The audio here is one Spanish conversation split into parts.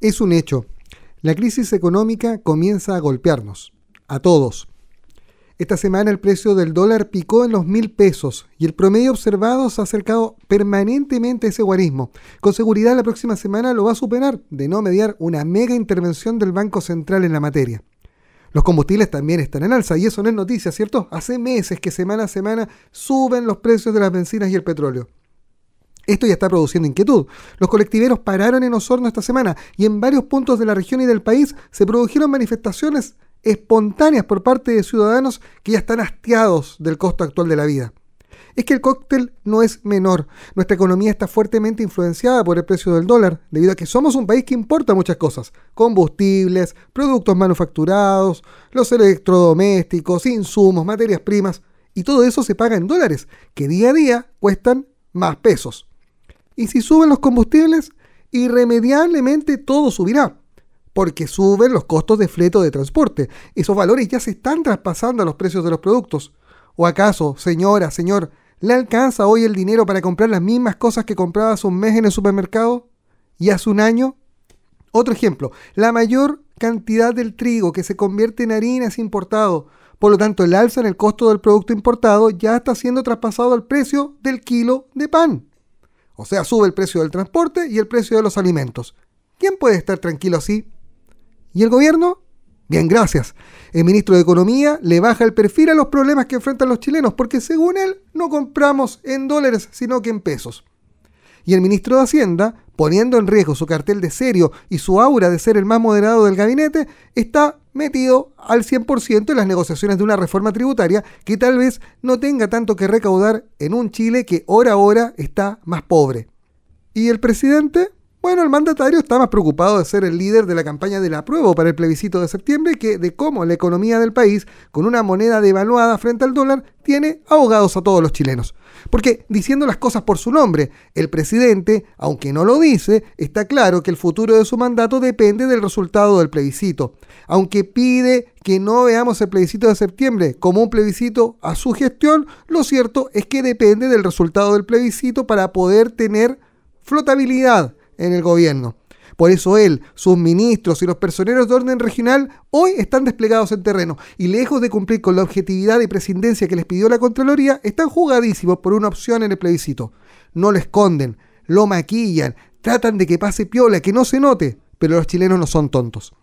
Es un hecho. La crisis económica comienza a golpearnos, a todos. Esta semana el precio del dólar picó en los mil pesos y el promedio observado se ha acercado permanentemente a ese guarismo. Con seguridad la próxima semana lo va a superar de no mediar una mega intervención del Banco Central en la materia. Los combustibles también están en alza y eso no es noticia, ¿cierto? Hace meses que semana a semana suben los precios de las bencinas y el petróleo. Esto ya está produciendo inquietud. Los colectiveros pararon en Osorno esta semana y en varios puntos de la región y del país se produjeron manifestaciones espontáneas por parte de ciudadanos que ya están hastiados del costo actual de la vida. Es que el cóctel no es menor. Nuestra economía está fuertemente influenciada por el precio del dólar, debido a que somos un país que importa muchas cosas. Combustibles, productos manufacturados, los electrodomésticos, insumos, materias primas. Y todo eso se paga en dólares, que día a día cuestan más pesos. Y si suben los combustibles, irremediablemente todo subirá, porque suben los costos de flete o de transporte. Esos valores ya se están traspasando a los precios de los productos. ¿O acaso, señora, señor, le alcanza hoy el dinero para comprar las mismas cosas que compraba hace un mes en el supermercado? ¿Y hace un año? Otro ejemplo, la mayor cantidad del trigo que se convierte en harina es importado. Por lo tanto, el alza en el costo del producto importado ya está siendo traspasado al precio del kilo de pan. O sea, sube el precio del transporte y el precio de los alimentos. ¿Quién puede estar tranquilo así? ¿Y el gobierno? Bien, gracias. El ministro de Economía le baja el perfil a los problemas que enfrentan los chilenos, porque según él no compramos en dólares, sino que en pesos. Y el ministro de Hacienda, poniendo en riesgo su cartel de serio y su aura de ser el más moderado del gabinete, está metido al 100% en las negociaciones de una reforma tributaria que tal vez no tenga tanto que recaudar en un Chile que hora a hora está más pobre. ¿Y el presidente? Bueno, el mandatario está más preocupado de ser el líder de la campaña del apruebo para el plebiscito de septiembre que de cómo la economía del país, con una moneda devaluada frente al dólar, tiene ahogados a todos los chilenos. Porque, diciendo las cosas por su nombre, el presidente, aunque no lo dice, está claro que el futuro de su mandato depende del resultado del plebiscito. Aunque pide que no veamos el plebiscito de septiembre como un plebiscito a su gestión, lo cierto es que depende del resultado del plebiscito para poder tener flotabilidad en el gobierno. Por eso él, sus ministros y los personeros de orden regional hoy están desplegados en terreno y lejos de cumplir con la objetividad y prescindencia que les pidió la Contraloría, están jugadísimos por una opción en el plebiscito. No lo esconden, lo maquillan, tratan de que pase piola, que no se note, pero los chilenos no son tontos.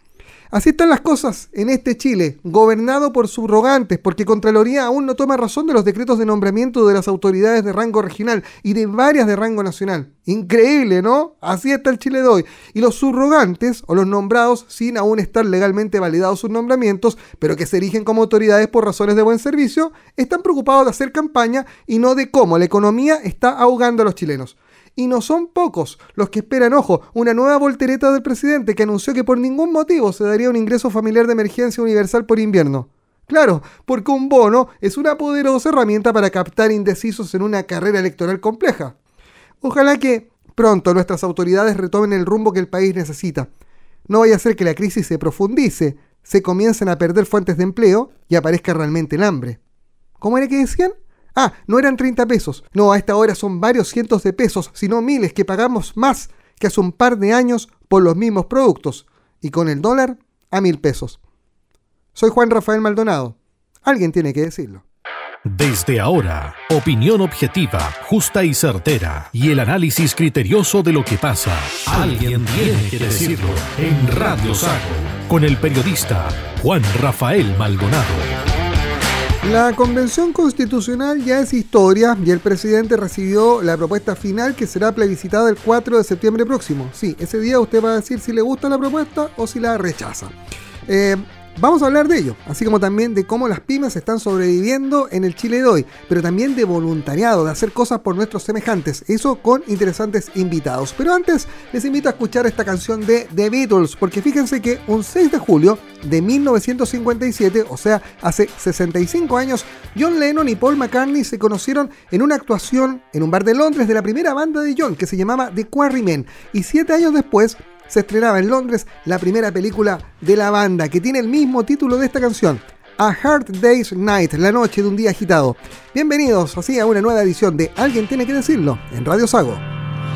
Así están las cosas en este Chile, gobernado por subrogantes, porque Contraloría aún no toma razón de los decretos de nombramiento de las autoridades de rango regional y de varias de rango nacional. Increíble, ¿no? Así está el Chile de hoy. Y los subrogantes, o los nombrados sin aún estar legalmente validados sus nombramientos, pero que se erigen como autoridades por razones de buen servicio, están preocupados de hacer campaña y no de cómo la economía está ahogando a los chilenos. Y no son pocos los que esperan, ojo, una nueva voltereta del presidente que anunció que por ningún motivo se daría un ingreso familiar de emergencia universal por invierno. Claro, porque un bono es una poderosa herramienta para captar indecisos en una carrera electoral compleja. Ojalá que pronto nuestras autoridades retomen el rumbo que el país necesita. No vaya a ser que la crisis se profundice, se comiencen a perder fuentes de empleo y aparezca realmente el hambre. ¿Cómo era que decían? Ah, no eran 30 pesos. No, a esta hora son varios cientos de pesos, sino miles que pagamos más que hace un par de años por los mismos productos. Y con el dólar a mil pesos. Soy Juan Rafael Maldonado. Alguien tiene que decirlo. Desde ahora, opinión objetiva, justa y certera, y el análisis criterioso de lo que pasa. Alguien tiene que decirlo en Radio Sago, con el periodista Juan Rafael Maldonado. La convención constitucional ya es historia y el presidente recibió la propuesta final que será plebiscitada el 4 de septiembre próximo. Sí, ese día usted va a decir si le gusta la propuesta o si la rechaza. Eh, Vamos a hablar de ello, así como también de cómo las pymes están sobreviviendo en el Chile de hoy, pero también de voluntariado, de hacer cosas por nuestros semejantes, eso con interesantes invitados. Pero antes les invito a escuchar esta canción de The Beatles, porque fíjense que un 6 de julio de 1957, o sea, hace 65 años, John Lennon y Paul McCartney se conocieron en una actuación en un bar de Londres de la primera banda de John, que se llamaba The Quarrymen, y siete años después se estrenaba en Londres la primera película de la banda, que tiene el mismo título de esta canción, A Hard Day's Night, la noche de un día agitado. Bienvenidos así a una nueva edición de Alguien tiene que decirlo en Radio Sago.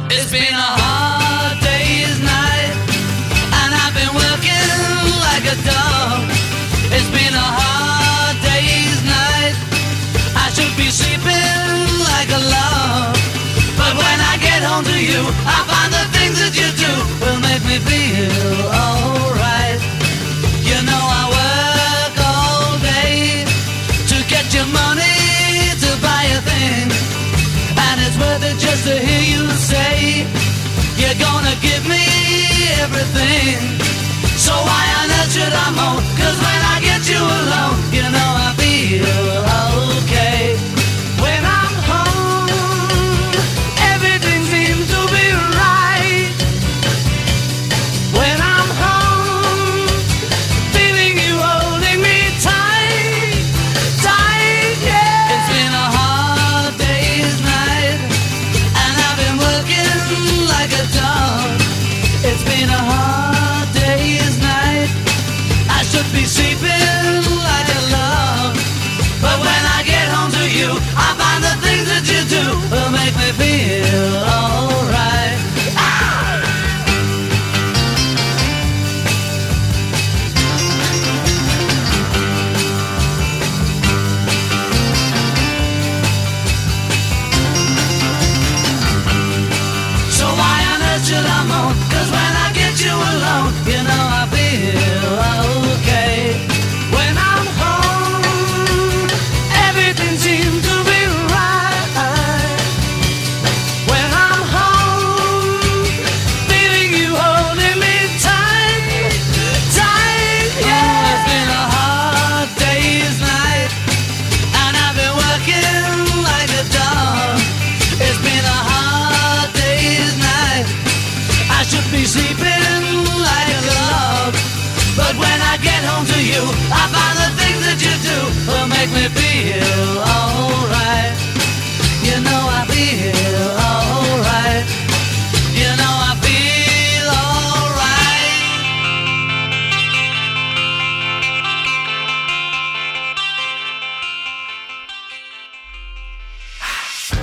It's been a hard day's night, and I've been working like a dog. It's been a hard day's night, I should be sleeping like a log. But when I get home to you, I find the things that you do. everything. So I unnatured I'm on, cause when I get you alone, you know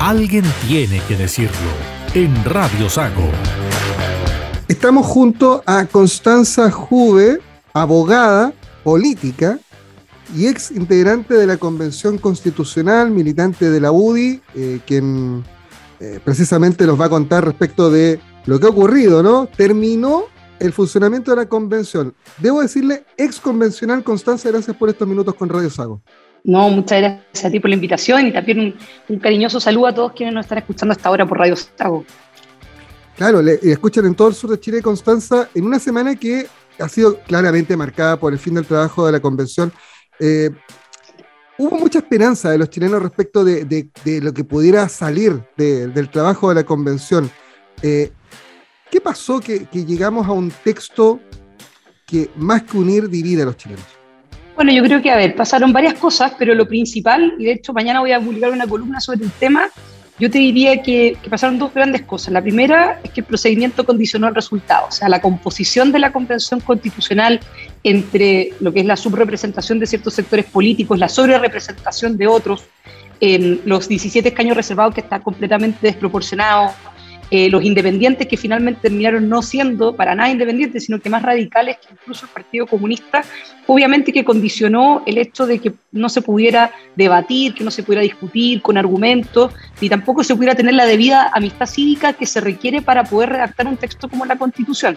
Alguien tiene que decirlo. En Radio Sago. Estamos junto a Constanza Juve, abogada, política y ex integrante de la Convención Constitucional, militante de la UDI, eh, quien eh, precisamente nos va a contar respecto de lo que ha ocurrido, ¿no? Terminó el funcionamiento de la convención. Debo decirle, ex convencional Constanza, gracias por estos minutos con Radio Sago. No, muchas gracias a ti por la invitación y también un, cariñoso saludo a todos quienes nos están escuchando hasta ahora por Radio Sago. Claro, le, escuchan en todo el sur de Chile, Constanza, en una semana que ha sido claramente marcada por el fin del trabajo de la convención. Eh, hubo mucha esperanza de los chilenos respecto de, lo que pudiera salir del trabajo de la convención. Eh, ¿Qué pasó que, llegamos a un texto que más que unir divide a los chilenos? Bueno, yo creo que, a ver, pasaron varias cosas, pero lo principal, y de hecho mañana voy a publicar una columna sobre el tema, yo te diría que, pasaron dos grandes cosas. La primera es que el procedimiento condicionó el resultado, o sea, la composición de la Convención Constitucional entre lo que es la subrepresentación de ciertos sectores políticos, la sobrerepresentación de otros, en los 17 escaños reservados que está completamente desproporcionado, eh, los independientes que finalmente terminaron no siendo para nada independientes, sino que más radicales que incluso el Partido Comunista, obviamente que condicionó el hecho de que no se pudiera debatir, que no se pudiera discutir con argumentos, ni tampoco se pudiera tener la debida amistad cívica que se requiere para poder redactar un texto como la Constitución.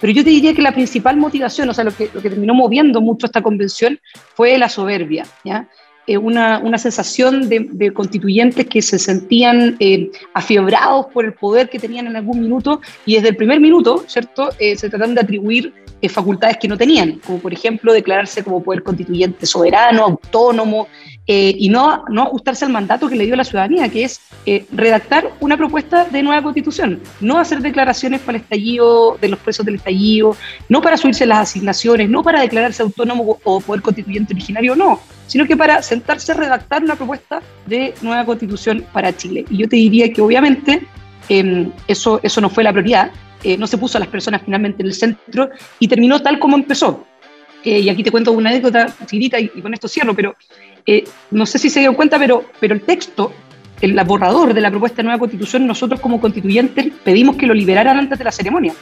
Pero yo te diría que la principal motivación, o sea, lo que, lo que terminó moviendo mucho esta convención fue la soberbia, ¿ya? Eh, una, una, sensación de, constituyentes que se sentían eh, afiebrados por el poder que tenían en algún minuto y desde el primer minuto, ¿cierto?, eh, se trataron de atribuir facultades que no tenían, como por ejemplo declararse como poder constituyente soberano, autónomo, y no, no ajustarse al mandato que le dio la ciudadanía, que es redactar una propuesta de nueva constitución, no hacer declaraciones para el estallido de los presos del estallido, no para subirse las asignaciones, no para declararse autónomo o poder constituyente originario, no, sino que para sentarse a redactar una propuesta de nueva constitución para Chile. Y yo te diría que obviamente em, eso, eso no fue la prioridad, eh, no se puso a las personas finalmente en el centro y terminó tal como empezó. Eh, y aquí te cuento una anécdota chiquita y, con esto cierro, pero eh, no sé si se dio cuenta, pero, pero el texto, el borrador de la propuesta de nueva constitución, nosotros como constituyentes pedimos que lo liberaran antes de la ceremonia.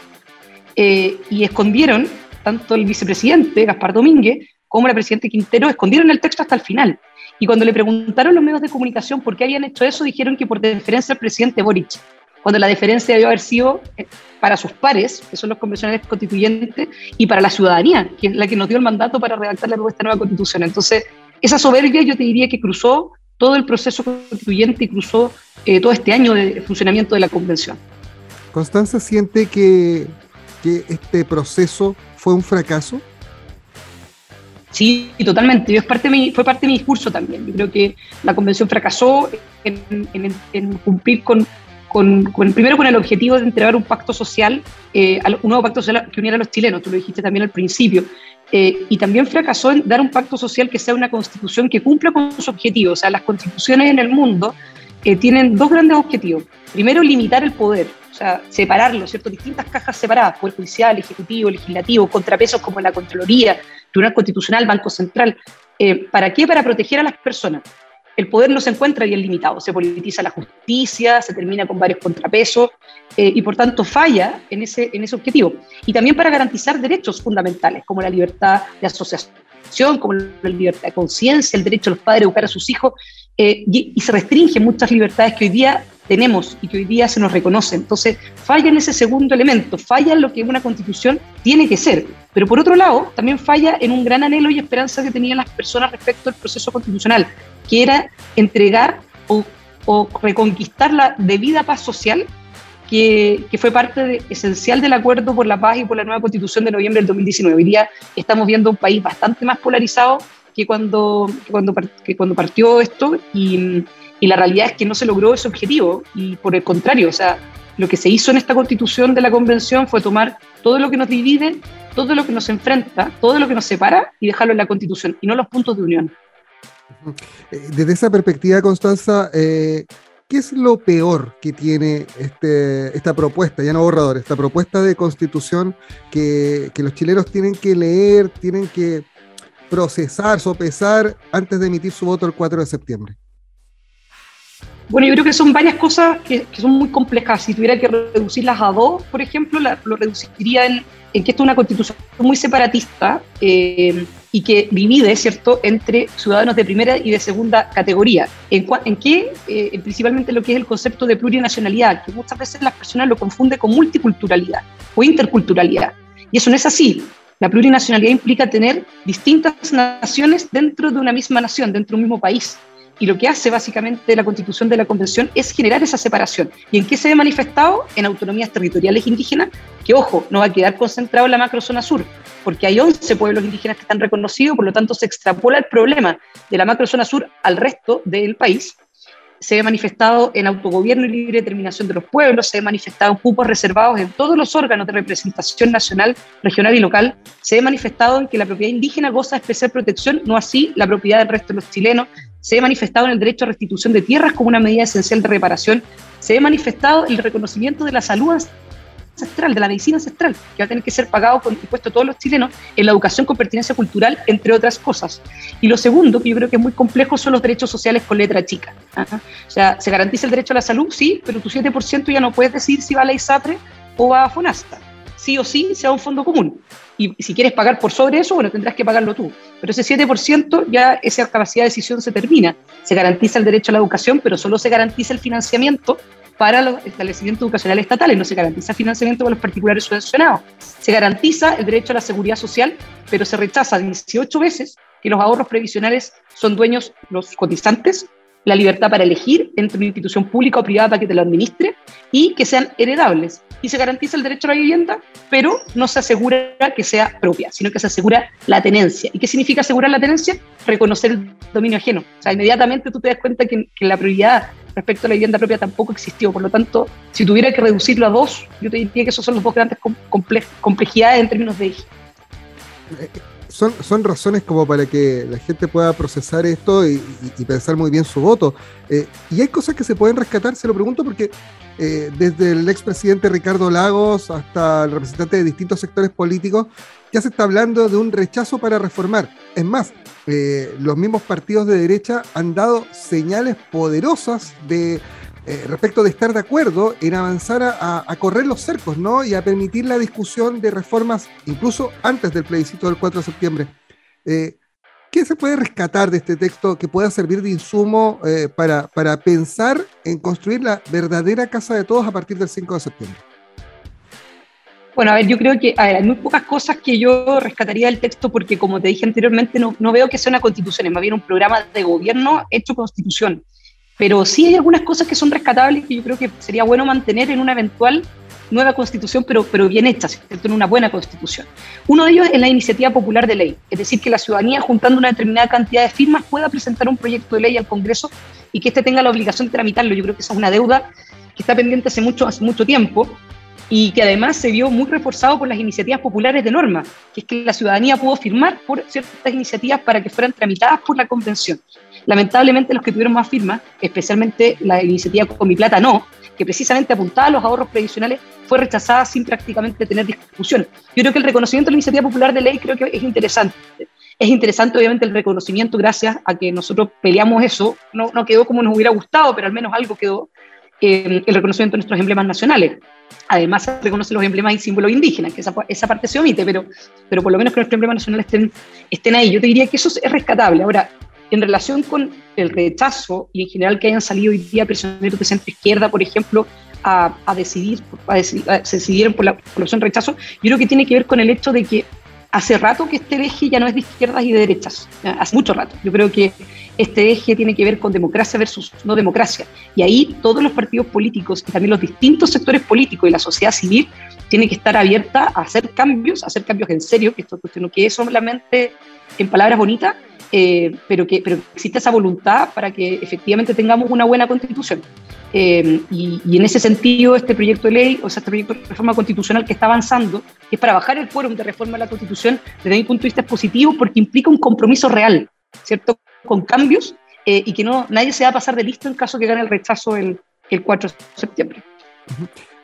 y escondieron, tanto el vicepresidente, Gaspar Domínguez, como la presidenta Quintero escondieron el texto hasta el final. Y cuando le preguntaron los medios de comunicación por qué habían hecho eso, dijeron que por deferencia al presidente Boric, cuando la deferencia debió haber sido eh, para sus pares, que son los convencionales constituyentes, y para la ciudadanía, que es la que nos dio el mandato para redactar la propuesta nueva constitución. Entonces, esa soberbia yo te diría que cruzó todo el proceso constituyente y cruzó eh, todo este año de funcionamiento de la convención. Constanza siente que, que este proceso fue un fracaso. Sí, totalmente. es parte fue parte de mi discurso también. Yo creo que la convención fracasó en, cumplir con, primero con el objetivo de entregar un pacto social, eh, un nuevo pacto social que uniera a los chilenos, tú lo dijiste también al principio, eh, y también fracasó en dar un pacto social que sea una constitución que cumpla con sus objetivos. O sea, las constituciones en el mundo eh, tienen dos grandes objetivos. Primero, limitar el poder, o sea, separarlo, ¿cierto? Distintas cajas separadas, poder judicial, ejecutivo, legislativo, contrapesos como la Contraloría, Tribunal Constitucional, Banco Central. Eh, ¿Para qué? Para proteger a las personas. El poder no se encuentra bien limitado, se politiza la justicia, se termina con varios contrapesos eh, y por tanto falla en ese, en ese objetivo. Y también para garantizar derechos fundamentales como la libertad de asociación, como la libertad de conciencia, el derecho de los padres a educar a sus hijos, eh, y, y, se restringen muchas libertades que hoy día tenemos y que hoy día se nos reconoce. Entonces, falla en ese segundo elemento, falla en lo que una constitución tiene que ser. Pero por otro lado, también falla en un gran anhelo y esperanza que tenían las personas respecto al proceso constitucional, que era entregar o, reconquistar la debida paz social que, que, fue parte esencial del acuerdo por la paz y por la nueva constitución de noviembre del 2019. Hoy día estamos viendo un país bastante más polarizado que cuando, cuando, que cuando partió esto y, y la realidad es que no se logró ese objetivo y por el contrario, o sea, lo que se hizo en esta constitución de la convención fue tomar todo lo que nos divide, todo lo que nos enfrenta, todo lo que nos separa y dejarlo en la constitución y no los puntos de unión. Eh, desde esa perspectiva, Constanza, eh, ¿qué es lo peor que tiene este, esta propuesta, ya no borrador, esta propuesta de constitución que, que los chilenos tienen que leer, tienen que procesar, sopesar antes de emitir su voto el 4 de septiembre? Bueno, yo creo que son varias cosas que, son muy complejas. Si tuviera que reducirlas a dos, por ejemplo, lo reduciría en, que esto es una constitución muy separatista eh, y que divide, ¿cierto?, entre ciudadanos de primera y de segunda categoría. ¿En, en qué? Eh, principalmente lo que es el concepto de plurinacionalidad, que muchas veces las personas lo confunden con multiculturalidad o interculturalidad. Y eso no es así. La plurinacionalidad implica tener distintas naciones dentro de una misma nación, dentro de un mismo país. Y lo que hace básicamente la constitución de la convención es generar esa separación. ¿Y en qué se ve manifestado? En autonomías territoriales indígenas, que ojo, no va a quedar concentrado en la macrozona sur, porque hay 11 pueblos indígenas que están reconocidos, por lo tanto se extrapola el problema de la macrozona sur al resto del país se ve manifestado en autogobierno y libre determinación de los pueblos, se ve manifestado en cupos reservados en todos los órganos de representación nacional, regional y local, se ve manifestado en que la propiedad indígena goza de especial protección, no así la propiedad del resto de los chilenos, se ve manifestado en el derecho a restitución de tierras como una medida esencial de reparación, se ve manifestado el reconocimiento de la salud ancestral, de la medicina ancestral, que va a tener que ser pagado con impuesto a todos los chilenos en la educación con pertinencia cultural, entre otras cosas. Y lo segundo, que yo creo que es muy complejo, son los derechos sociales con letra chica. O sea, se garantiza el derecho a la salud, sí, pero tu 7% ya no puedes decir si va a la ISAPRE o va a FONASTA. Sí o sí, sea un fondo común. Y si quieres pagar por sobre eso, bueno, tendrás que pagarlo tú. Pero ese 7% ya esa capacidad de decisión se termina. Se garantiza el derecho a la educación, pero solo se garantiza el financiamiento para los establecimientos educacionales estatales, no se garantiza financiamiento para los particulares subvencionados. Se garantiza el derecho a la seguridad social, pero se rechaza 18 veces que los ahorros previsionales son dueños los cotizantes, la libertad para elegir entre una institución pública o privada para que te lo administre y que sean heredables. Y se garantiza el derecho a la vivienda, pero no se asegura que sea propia, sino que se asegura la tenencia. ¿Y qué significa asegurar la tenencia? Reconocer el dominio ajeno. O sea, inmediatamente tú te das cuenta que, que la prioridad respecto a la vivienda propia tampoco existió. Por lo tanto, si tuviera que reducirlo a dos, yo te diría que esos son los dos grandes complejidades en términos de son, son razones como para que la gente pueda procesar esto y, pensar muy bien su voto. Eh, y hay cosas que se pueden rescatar, se lo pregunto porque eh, desde el expresidente Ricardo Lagos hasta el representante de distintos sectores políticos, ya se está hablando de un rechazo para reformar. Es más, eh, los mismos partidos de derecha han dado señales poderosas de eh, respecto de estar de acuerdo en avanzar a, correr los cercos, ¿no? Y a permitir la discusión de reformas incluso antes del plebiscito del 4 de septiembre. Eh, ¿Qué se puede rescatar de este texto que pueda servir de insumo para, para pensar en construir la verdadera casa de todos a partir del 5 de septiembre? Bueno, a ver, yo creo que hay muy pocas cosas que yo rescataría del texto porque, como te dije anteriormente, no, no, veo que sea una constitución, es más bien un programa de gobierno hecho constitución. Pero sí hay algunas cosas que son rescatables que yo creo que sería bueno mantener en una eventual nueva constitución, pero, pero bien hecha, ¿cierto? en una buena constitución. Uno de ellos es la iniciativa popular de ley, es decir, que la ciudadanía, juntando una determinada cantidad de firmas, pueda presentar un proyecto de ley al Congreso y que éste tenga la obligación de tramitarlo. Yo creo que esa es una deuda que está pendiente hace mucho, hace mucho tiempo y que además se vio muy reforzado por las iniciativas populares de norma, que es que la ciudadanía pudo firmar por ciertas iniciativas para que fueran tramitadas por la convención. Lamentablemente los que tuvieron más firmas, especialmente la iniciativa Con mi plata no, que precisamente apuntaba a los ahorros previsionales, fue rechazada sin prácticamente tener discusión. Yo creo que el reconocimiento de la iniciativa popular de ley creo que es interesante. Es interesante, obviamente, el reconocimiento gracias a que nosotros peleamos eso. No, no quedó como nos hubiera gustado, pero al menos algo quedó el reconocimiento de nuestros emblemas nacionales. Además, se reconocen los emblemas y símbolos indígenas, que esa, esa, parte se omite, pero, pero por lo menos que nuestros emblemas nacionales estén, estén ahí. Yo te diría que eso es rescatable. Ahora, en relación con el rechazo y en general que hayan salido hoy día prisioneros de centro izquierda, por ejemplo, a, decidir, a decidir por la, opción rechazo, yo creo que tiene que ver con el hecho de que hace rato que este eje ya no es de izquierdas y de derechas, hace mucho rato. Yo creo que este eje tiene que ver con democracia versus no democracia. Y ahí todos los partidos políticos y también los distintos sectores políticos y la sociedad civil tienen que estar abierta a hacer cambios, a hacer cambios en serio, que esto no quede solamente en palabras bonitas, eh, pero, que, pero existe esa voluntad para que efectivamente tengamos una buena constitución. Eh, y, en ese sentido, este proyecto de ley, o sea, este proyecto de reforma constitucional que está avanzando, es para bajar el quórum de reforma de la Constitución, desde mi punto de vista es positivo porque implica un compromiso real, ¿cierto? Con cambios eh, y que no nadie se va a pasar de listo en caso que gane el rechazo el, el 4 de septiembre.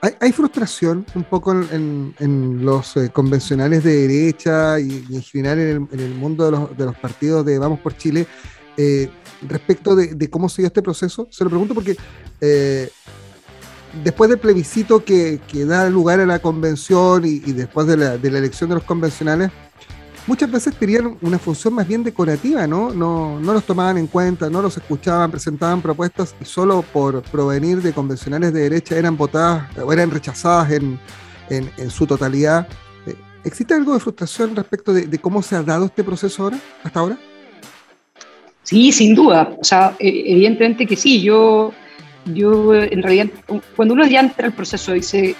Hay, frustración un poco en, los eh, convencionales de derecha y, en general en el, en el mundo de los, de partidos de Vamos por Chile eh, respecto de, cómo se dio este proceso? Se lo pregunto porque eh, después del plebiscito que, da lugar a la convención y, después de la, elección de los convencionales, muchas veces tenían una función más bien decorativa, ¿no? ¿no? No los tomaban en cuenta, no los escuchaban, presentaban propuestas y solo por provenir de convencionales de derecha eran votadas o eran rechazadas en, en, su totalidad. Eh, ¿Existe algo de frustración respecto de, cómo se ha dado este proceso ahora, hasta ahora? Sí, sin duda. O sea, e, evidentemente que sí. Yo, yo en realidad, cuando uno ya entra al proceso y se,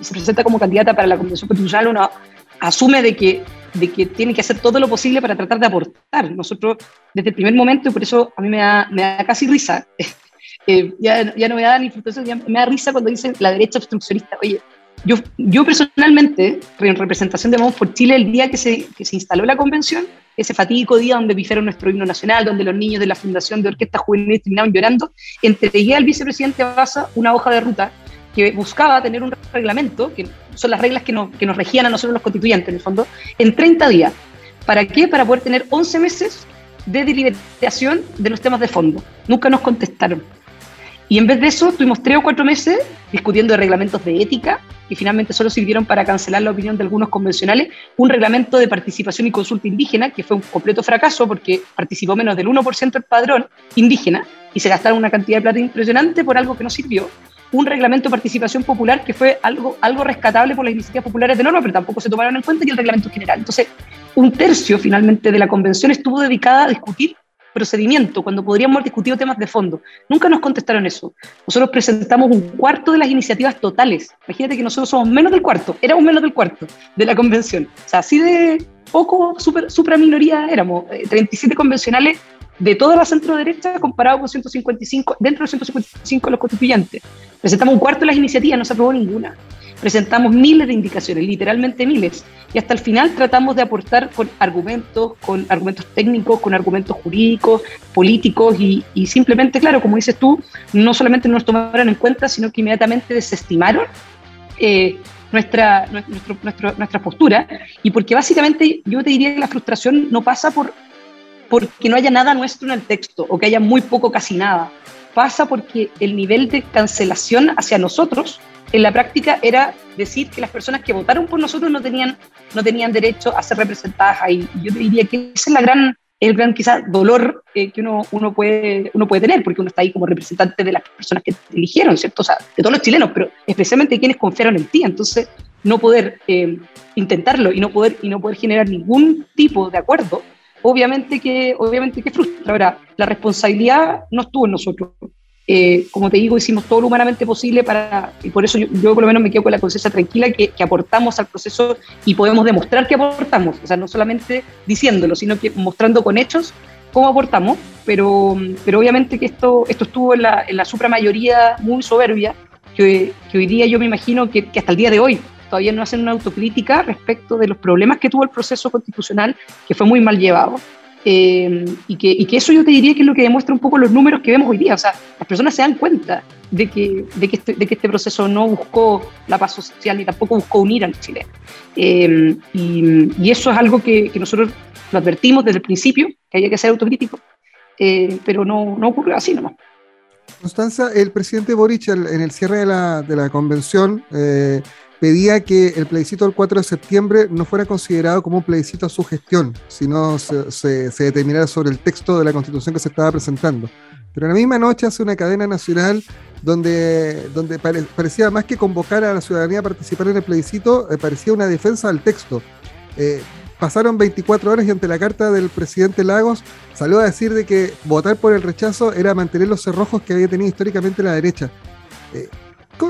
se presenta como candidata para la Convención Constitucional, uno asume de que, de que tiene que hacer todo lo posible para tratar de aportar. Nosotros, desde el primer momento, y por eso a mí me da, me da casi risa, eh, ya, ya, no me da ni frustración, me da risa cuando dicen la derecha obstruccionista. Oye, yo, yo personalmente, en representación de Vamos por Chile, el día que se, que se instaló la convención, ese fatídico día donde pifiaron nuestro himno nacional, donde los niños de la Fundación de Orquesta Juvenil terminaron llorando, entregué al vicepresidente Baza una hoja de ruta que buscaba tener un reglamento, que son las reglas que nos, que nos regían a nosotros los constituyentes, en el fondo, en 30 días. ¿Para qué? Para poder tener 11 meses de deliberación de los temas de fondo. Nunca nos contestaron. Y en vez de eso, tuvimos tres o cuatro meses discutiendo de reglamentos de ética, que finalmente solo sirvieron para cancelar la opinión de algunos convencionales, un reglamento de participación y consulta indígena, que fue un completo fracaso porque participó menos del 1% del padrón indígena y se gastaron una cantidad de plata impresionante por algo que no sirvió, un reglamento de participación popular que fue algo, algo rescatable por las iniciativas populares de norma, pero tampoco se tomaron en cuenta, y el reglamento general. Entonces, un tercio finalmente de la convención estuvo dedicada a discutir procedimiento, cuando podríamos haber discutido temas de fondo. Nunca nos contestaron eso. Nosotros presentamos un cuarto de las iniciativas totales. Imagínate que nosotros somos menos del cuarto, éramos menos del cuarto de la convención. O sea, así de poco super, supra minoría éramos. 37 eh, convencionales de toda la centro derecha comparado con 155, dentro de 155 los constituyentes. Presentamos un cuarto de las iniciativas, no se aprobó ninguna. Presentamos miles de indicaciones, literalmente miles, y hasta el final tratamos de aportar con argumentos, con argumentos técnicos, con argumentos jurídicos, políticos, y, simplemente, claro, como dices tú, no solamente no nos tomaron en cuenta, sino que inmediatamente desestimaron eh, nuestra, nuestra postura, y porque básicamente yo te diría que la frustración no pasa por porque no haya nada nuestro en el texto, o que haya muy poco, casi nada, pasa porque el nivel de cancelación hacia nosotros en la práctica era decir que las personas que votaron por nosotros no tenían, no tenían derecho a ser representadas ahí. Yo diría que ese es la gran, el gran quizás dolor eh, que uno, uno, puede, uno puede tener, porque uno está ahí como representante de las personas que te eligieron, ¿cierto? O sea, de todos los chilenos, pero especialmente de quienes confiaron en ti. Entonces, no poder eh, intentarlo y no poder, y no poder generar ningún tipo de acuerdo, obviamente que, obviamente que frustra. Ahora, la responsabilidad no estuvo en nosotros. Eh, como te digo, hicimos todo lo humanamente posible para, y por eso yo, por lo menos me quedo con la conciencia tranquila que, aportamos al proceso y podemos demostrar que aportamos, o sea, no solamente diciéndolo, sino que mostrando con hechos cómo aportamos, pero, pero obviamente que esto, esto estuvo en la, en la supra mayoría muy soberbia, que, que, hoy día yo me imagino que hasta el día de hoy todavía no hacen una autocrítica respecto de los problemas que tuvo el proceso constitucional, que fue muy mal llevado. Eh, y, que, y, que, eso yo te diría que es lo que demuestra un poco los números que vemos hoy día. O sea, las personas se dan cuenta de que, de que, este, de que este proceso no buscó la paz social ni tampoco buscó unir al Chile. Eh, y, y, eso es algo que, que, nosotros lo advertimos desde el principio, que había que ser autocrítico, eh, pero no, no ocurrió así nomás. Constanza, el presidente Boric en el cierre de la, de la convención pedía que el plebiscito del 4 de septiembre no fuera considerado como un plebiscito a su gestión, sino se, determinara sobre el texto de la constitución que se estaba presentando. Pero en la misma noche hace una cadena nacional donde, donde parecía más que convocar a la ciudadanía a participar en el plebiscito, eh, parecía una defensa del texto. Eh, pasaron 24 horas y ante la carta del presidente Lagos salió a decir de que votar por el rechazo era mantener los cerrojos que había tenido históricamente la derecha. Eh,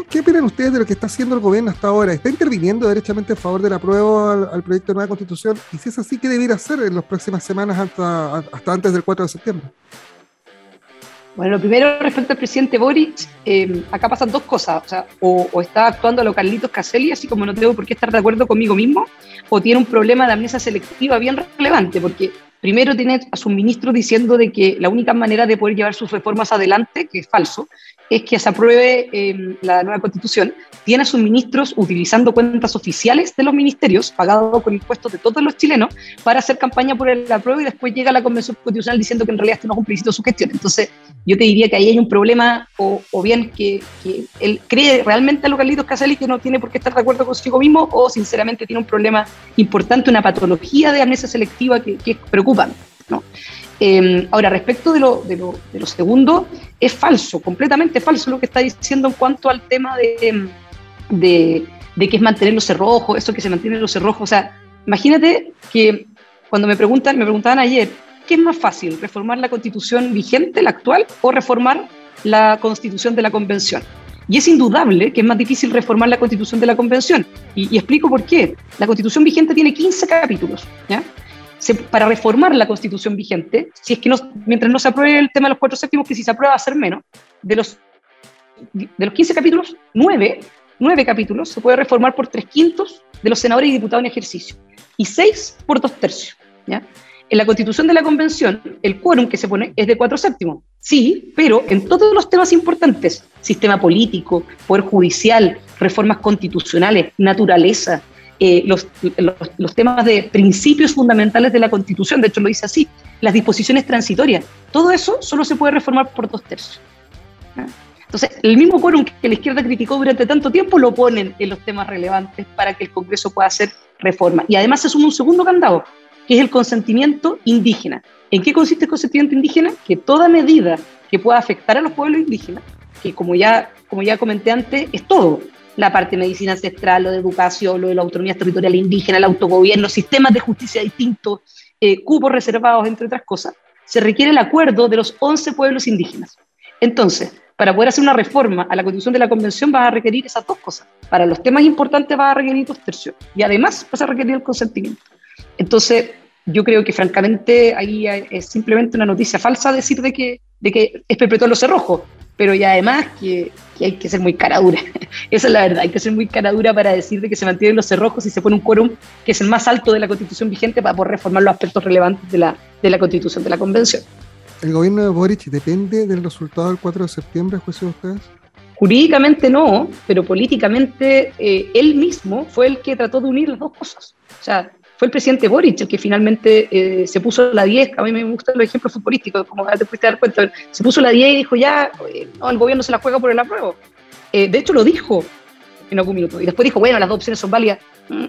¿Qué opinan ustedes de lo que está haciendo el gobierno hasta ahora? ¿Está interviniendo derechamente a favor de la al, proyecto de nueva constitución? Y si es así, ¿qué debiera hacer en las próximas semanas hasta, hasta antes del 4 de septiembre? Bueno, lo primero respecto al presidente Boric, eh, acá pasan dos cosas. O, sea, o, está actuando a lo Carlitos Caselli, así como no tengo por qué estar de acuerdo conmigo mismo, o tiene un problema de amnesia selectiva bien relevante, porque Primero tiene a sus ministros diciendo de que la única manera de poder llevar sus reformas adelante, que es falso, es que se apruebe eh, la nueva constitución, tiene a sus ministros utilizando cuentas oficiales de los ministerios, pagados con impuestos de todos los chilenos, para hacer campaña por el apruebo y después llega a la Convención Constitucional diciendo que en realidad esto no es un plebiscito su gestión. Entonces, yo te diría que ahí hay un problema, o, bien que, él cree realmente a los Carlitos Casali que no tiene por qué estar de acuerdo consigo mismo, o sinceramente tiene un problema importante, una patología de amnesia selectiva que, que es preocupante. ¿no? Em, ahora, respecto de lo, de, lo, de lo, segundo, es falso, completamente falso lo que está diciendo en cuanto al tema de, de, de que es mantener los cerrojos, eso que se mantiene los cerrojos. O sea, imagínate que cuando me preguntan, me preguntaban ayer, ¿qué es más fácil, reformar la constitución vigente, la actual, o reformar la constitución de la convención? Y es indudable que es más difícil reformar la constitución de la convención. Y, y explico por qué. La constitución vigente tiene 15 capítulos. ¿ya? Para reformar la constitución vigente, si es que no, mientras no se apruebe el tema de los cuatro séptimos, que si se aprueba va a ser menos, de los, de los 15 capítulos, 9, 9 capítulos se puede reformar por tres quintos de los senadores y diputados en ejercicio, y 6 por dos tercios. ¿ya? En la constitución de la convención, el quórum que se pone es de cuatro séptimos. Sí, pero en todos los temas importantes, sistema político, poder judicial, reformas constitucionales, naturaleza, eh, los, los, temas de principios fundamentales de la Constitución, de hecho lo dice así, las disposiciones transitorias, todo eso solo se puede reformar por dos tercios. Entonces, el mismo quórum que la izquierda criticó durante tanto tiempo lo ponen en los temas relevantes para que el Congreso pueda hacer reforma. Y además se suma un segundo candado, que es el consentimiento indígena. ¿En qué consiste el consentimiento indígena? Que toda medida que pueda afectar a los pueblos indígenas, que como ya, como ya comenté antes, es todo, la parte de medicina ancestral, lo de educación, lo de la autonomía territorial indígena, el autogobierno, sistemas de justicia distintos, eh, cupos reservados, entre otras cosas, se requiere el acuerdo de los 11 pueblos indígenas. Entonces, para poder hacer una reforma a la constitución de la convención vas a requerir esas dos cosas. Para los temas importantes vas a requerir dos tercios y además vas a requerir el consentimiento. Entonces, yo creo que francamente ahí es simplemente una noticia falsa decir de que, de que es perpetuar los cerrojos pero y además que, hay que ser muy cara dura. Esa es la verdad, hay que ser muy cara dura para decir de que se mantienen los cerrojos y se pone un quórum que es el más alto de la constitución vigente para poder reformar los aspectos relevantes de la, de la constitución, de la convención. ¿El gobierno de Boric depende del resultado del 4 de septiembre, juicio de ustedes? Jurídicamente no, pero políticamente eh, él mismo fue el que trató de unir las dos cosas. O sea, fue el presidente Boric el que finalmente eh, se puso la 10, a mí me gustan los ejemplos futbolísticos, como te pudiste dar cuenta, se puso la 10 y dijo ya, no, el gobierno se la juega por el apruebo. Eh, de hecho lo dijo en algún minuto, y después dijo, bueno, las dos opciones son válidas. Mm,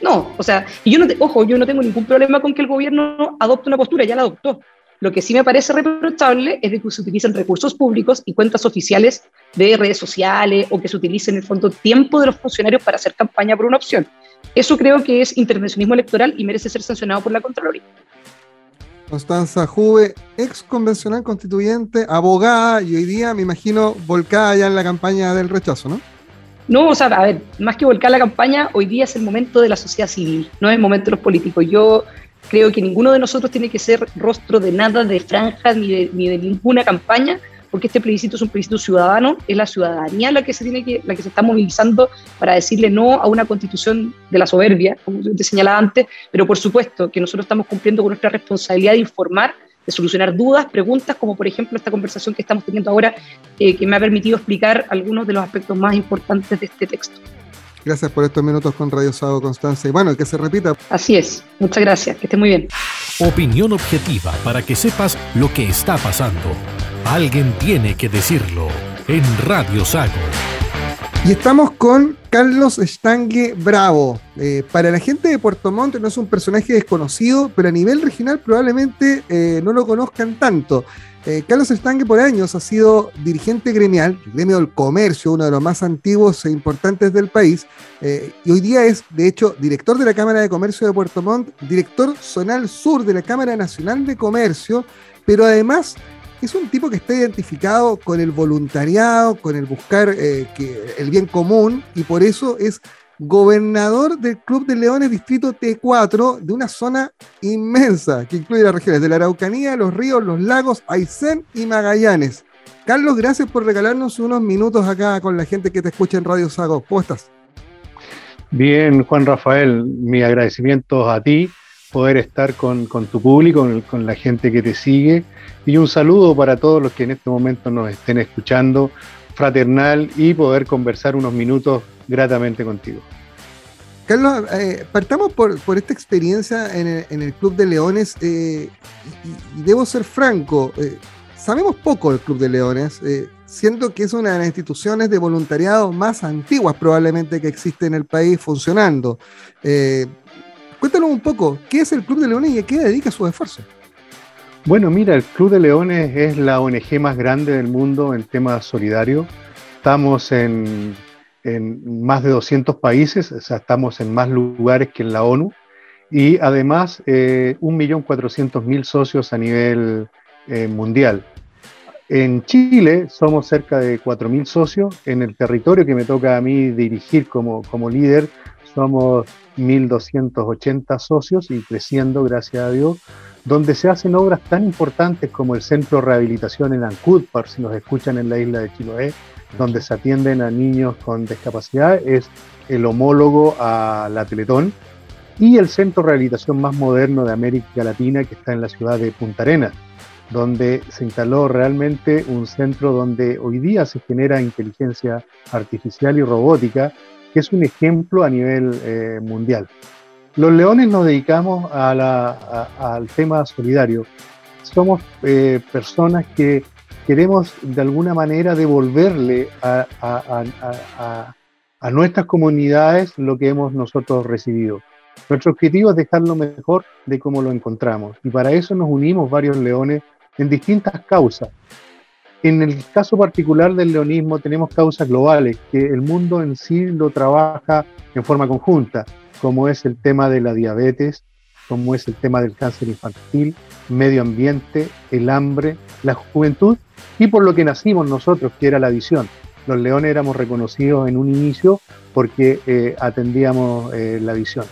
no, o sea, y yo no, ojo, yo no tengo ningún problema con que el gobierno adopte una postura, ya la adoptó. Lo que sí me parece reprochable es de que se utilicen recursos públicos y cuentas oficiales de redes sociales o que se utilicen en el fondo tiempo de los funcionarios para hacer campaña por una opción. Eso creo que es intervencionismo electoral y merece ser sancionado por la Contraloría. Constanza Juve, ex convencional constituyente, abogada y hoy día me imagino volcada ya en la campaña del rechazo, ¿no? No, o sea, a ver, más que volcar la campaña, hoy día es el momento de la sociedad civil, no es el momento de los políticos. Yo creo que ninguno de nosotros tiene que ser rostro de nada, de franjas, ni ni de ninguna campaña, porque este plebiscito es un plebiscito ciudadano, es la ciudadanía la que se tiene que, la que se está movilizando para decirle no a una constitución de la soberbia, como te señalaba antes, pero por supuesto que nosotros estamos cumpliendo con nuestra responsabilidad de informar, de solucionar dudas, preguntas, como por ejemplo esta conversación que estamos teniendo ahora, eh, que me ha permitido explicar algunos de los aspectos más importantes de este texto. Gracias por estos minutos con Radio Sábado Constanza. Y bueno, que se repita. Así es. Muchas gracias. Que esté muy bien. Opinión objetiva para que sepas lo que está pasando. Alguien tiene que decirlo en Radio Sago. Y estamos con Carlos Estangue Bravo. Eh, para la gente de Puerto Montt no es un personaje desconocido, pero a nivel regional probablemente eh, no lo conozcan tanto. Eh, Carlos Estangue por años ha sido dirigente gremial, gremio del comercio, uno de los más antiguos e importantes del país, y hoy día es, de hecho, director de la Cámara de Comercio de Puerto Montt, director zonal sur de la Cámara Nacional de Comercio, pero además es un tipo que está identificado con el voluntariado, con el buscar eh, el bien común, y por eso es gobernador del Club de Leones Distrito T4 de una zona inmensa que incluye las regiones de la Araucanía, los ríos, los lagos, Aysén y Magallanes. Carlos, gracias por regalarnos unos minutos acá con la gente que te escucha en Radio Sago. ¿Cómo estás? Bien, Juan Rafael, mi agradecimiento a ti poder estar con, tu público, con, la gente que te sigue. Y un saludo para todos los que en este momento nos estén escuchando, fraternal, y poder conversar unos minutos gratamente contigo. Carlos, eh, partamos por, esta experiencia en el, Club de Leones eh, y, debo ser franco, eh, sabemos poco del Club de Leones, siento que es una de las instituciones de voluntariado más antiguas probablemente que existe en el país funcionando. Cuéntanos un poco, ¿qué es el Club de Leones y a qué dedica su esfuerzo? Bueno, mira, el Club de Leones es la ONG más grande del mundo en temas solidarios. Estamos en en más de 200 países, o sea, estamos en más lugares que en la ONU, y además eh, 1.400.000 socios a nivel eh, mundial. En Chile somos cerca de 4.000 socios, en el territorio que me toca a mí dirigir como, como líder somos 1.280 socios y creciendo, gracias a Dios, donde se hacen obras tan importantes como el Centro de Rehabilitación en Ancud, por si nos escuchan en la isla de Chiloé, donde se atienden a niños con discapacidad, es el homólogo a la Teletón, y el centro de rehabilitación más moderno de América Latina, que está en la ciudad de Punta Arenas, donde se instaló realmente un centro donde hoy día se genera inteligencia artificial y robótica, que es un ejemplo a nivel eh, mundial. Los leones nos dedicamos al tema solidario. Somos eh, personas que queremos de alguna manera devolverle a, nuestras comunidades lo que hemos nosotros recibido. Nuestro objetivo es dejarlo mejor de cómo lo encontramos y para eso nos unimos varios leones en distintas causas. En el caso particular del leonismo tenemos causas globales que el mundo en sí lo trabaja en forma conjunta, como es el tema de la diabetes, como es el tema del cáncer infantil, medio ambiente, el hambre, la juventud y por lo que nacimos nosotros, que era la visión. Los leones éramos reconocidos en un inicio porque eh, atendíamos eh, la visión.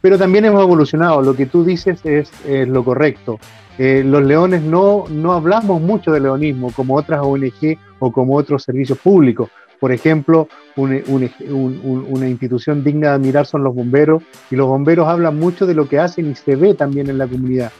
Pero también hemos evolucionado, lo que tú dices es, lo correcto. Eh, los leones no, no hablamos mucho de leonismo como otras ONG o como otros servicios públicos. Por ejemplo, una institución digna de admirar son los bomberos y los bomberos hablan mucho de lo que hacen y se ve también en la comunidad.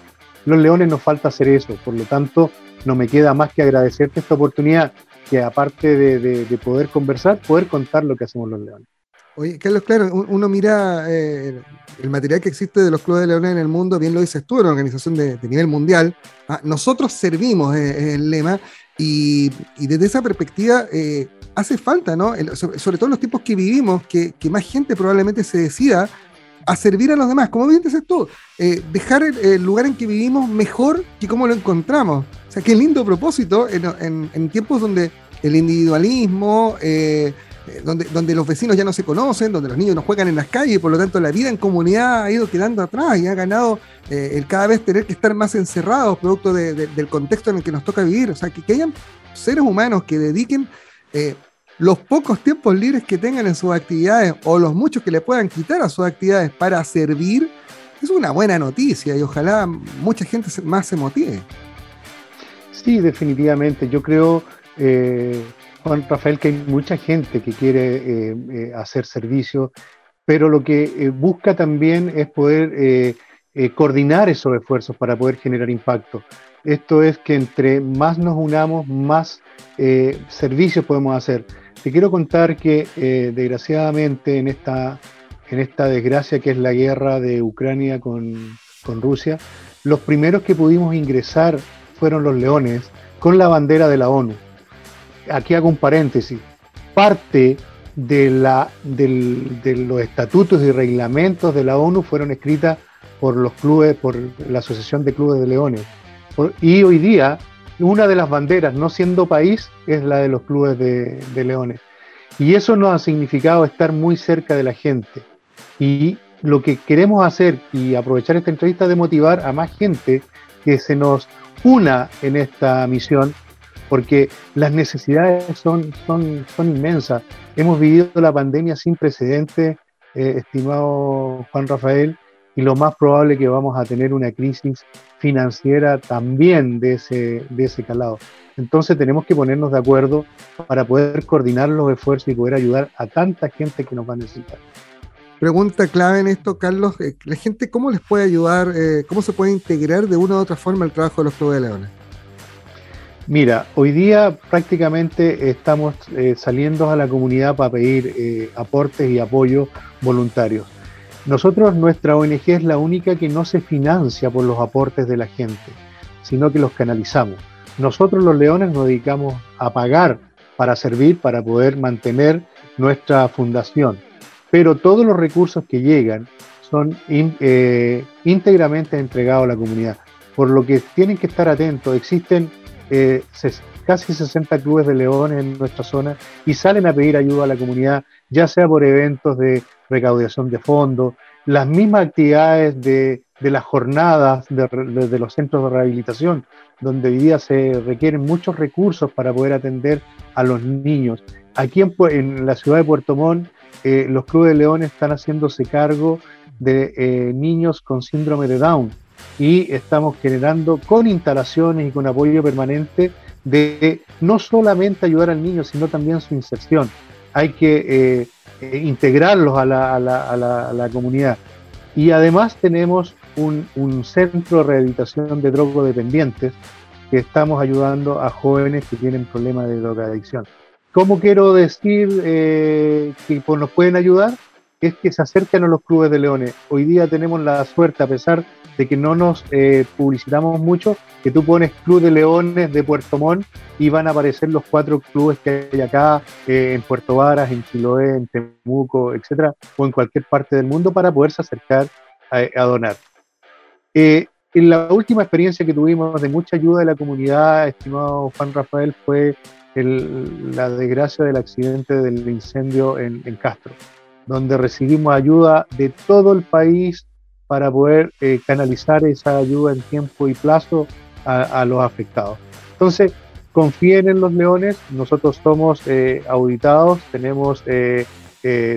Los leones nos falta hacer eso, por lo tanto no me queda más que agradecerte esta oportunidad, que aparte de, poder conversar, poder contar lo que hacemos los leones. Oye, Carlos, claro, uno mira eh, el material que existe de los clubes de leones en el mundo, bien lo dices tú, una organización de, nivel mundial. Ah, nosotros servimos, eh, el lema, y, desde esa perspectiva eh, hace falta, ¿no? sobre, todo en los tiempos que vivimos, que, más gente probablemente se decida a servir a los demás, como bien dices tú, eh, dejar el, lugar en que vivimos mejor que como lo encontramos. O sea, qué lindo propósito en, tiempos donde el individualismo, donde, donde los vecinos ya no se conocen, donde los niños no juegan en las calles, por lo tanto la vida en comunidad ha ido quedando atrás y ha ganado el cada vez tener que estar más encerrados, producto del contexto en el que nos toca vivir. O sea, que, que hayan seres humanos que dediquen los pocos tiempos libres que tengan en sus actividades o los muchos que le puedan quitar a sus actividades para servir, es una buena noticia y ojalá mucha gente más se motive. Sí, definitivamente. Yo creo, eh, Juan Rafael, que hay mucha gente que quiere eh, eh, hacer servicio, pero lo que busca también es poder coordinar esos esfuerzos para poder generar impacto. Esto es que entre más nos unamos, más servicios podemos hacer. Te quiero contar que eh, desgraciadamente en esta, en esta desgracia que es la guerra de Ucrania con, Rusia, los primeros que pudimos ingresar fueron los leones con la bandera de la ONU. Aquí hago un paréntesis. Parte de, los estatutos y reglamentos de la ONU fueron escritas por los clubes, por la Asociación de Clubes de Leones. y hoy día una de las banderas, no siendo país, es la de los clubes de, leones. Y eso nos ha significado estar muy cerca de la gente. Y lo que queremos hacer y aprovechar esta entrevista de motivar a más gente que se nos una en esta misión, porque las necesidades son, son, son inmensas. Hemos vivido la pandemia sin precedentes, eh, estimado Juan Rafael, y lo más probable que vamos a tener una crisis financiera también de ese, de ese calado. Entonces tenemos que ponernos de acuerdo para poder coordinar los esfuerzos y poder ayudar a tanta gente que nos va a necesitar. pregunta clave en esto, Carlos, eh, la gente cómo les puede ayudar, eh, cómo se puede integrar de una u otra forma el trabajo de los clubes de leones. Mira, hoy día prácticamente estamos eh, saliendo a la comunidad para pedir aportes y apoyo voluntarios. Nosotros, nuestra ONG es la única que no se financia por los aportes de la gente, sino que los canalizamos. Nosotros los leones nos dedicamos a pagar para servir, para poder mantener nuestra fundación. Pero todos los recursos que llegan son eh, íntegramente entregados a la comunidad. Por lo que tienen que estar atentos. Existen eh, casi 60 clubes de leones en nuestra zona y salen a pedir ayuda a la comunidad, ya sea por eventos de recaudación de fondos, las mismas actividades de, las jornadas de, los centros de rehabilitación, donde hoy día se requieren muchos recursos para poder atender a los niños. Aquí en, la ciudad de Puerto Montt, eh, los clubes de leones están haciéndose cargo de eh, niños con síndrome de Down y estamos generando con instalaciones y con apoyo permanente de no solamente ayudar al niño, sino también su inserción. Hay que eh, integrarlos a la, comunidad. Y además tenemos un, un centro de rehabilitación de drogodependientes que estamos ayudando a jóvenes que tienen problemas de drogadicción. ¿Cómo quiero decir eh, que pues, nos pueden ayudar? Es que se acerquen a los clubes de leones. Hoy día tenemos la suerte, a pesar de que no nos eh, publicitamos mucho, que tú pones Club de Leones de Puerto Montt y van a aparecer los cuatro clubes que hay acá, eh, en Puerto Varas, en Chiloé, en Temuco, etcétera, o en cualquier parte del mundo para poderse acercar a, donar. en la última experiencia que tuvimos de mucha ayuda de la comunidad, estimado Juan Rafael, fue la desgracia del accidente del incendio en, Castro, donde recibimos ayuda de todo el país para poder eh, canalizar esa ayuda en tiempo y plazo a, los afectados. Entonces, confíen en los leones, nosotros somos eh, auditados, tenemos eh,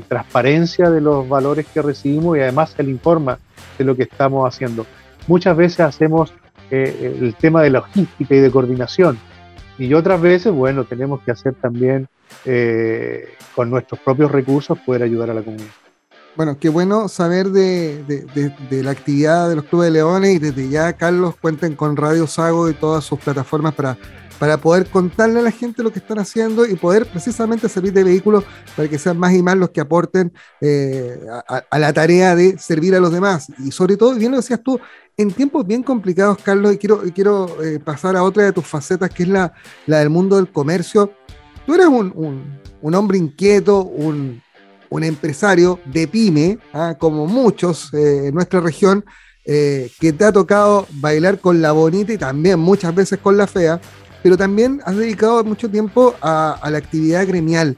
transparencia de los valores que recibimos y además se le informa de lo que estamos haciendo. Muchas veces hacemos el tema de logística y de coordinación y otras veces, bueno, tenemos que hacer también eh, con nuestros propios recursos poder ayudar a la comunidad. Bueno, qué bueno saber de, de, la actividad de los Clubes de Leones y desde ya, Carlos, cuenten con Radio Sago y todas sus plataformas para, para poder contarle a la gente lo que están haciendo y poder precisamente servir de vehículo para que sean más y más los que aporten eh, a, la tarea de servir a los demás. Y sobre todo, bien lo decías tú, en tiempos bien complicados, Carlos, y quiero, quiero eh, pasar a otra de tus facetas, que es la, la del mundo del comercio. Tú eres un, hombre inquieto, un, empresario de pyme, ¿ah? como muchos eh, en nuestra región, eh, que te ha tocado bailar con la bonita y también muchas veces con la fea, pero también has dedicado mucho tiempo a, la actividad gremial.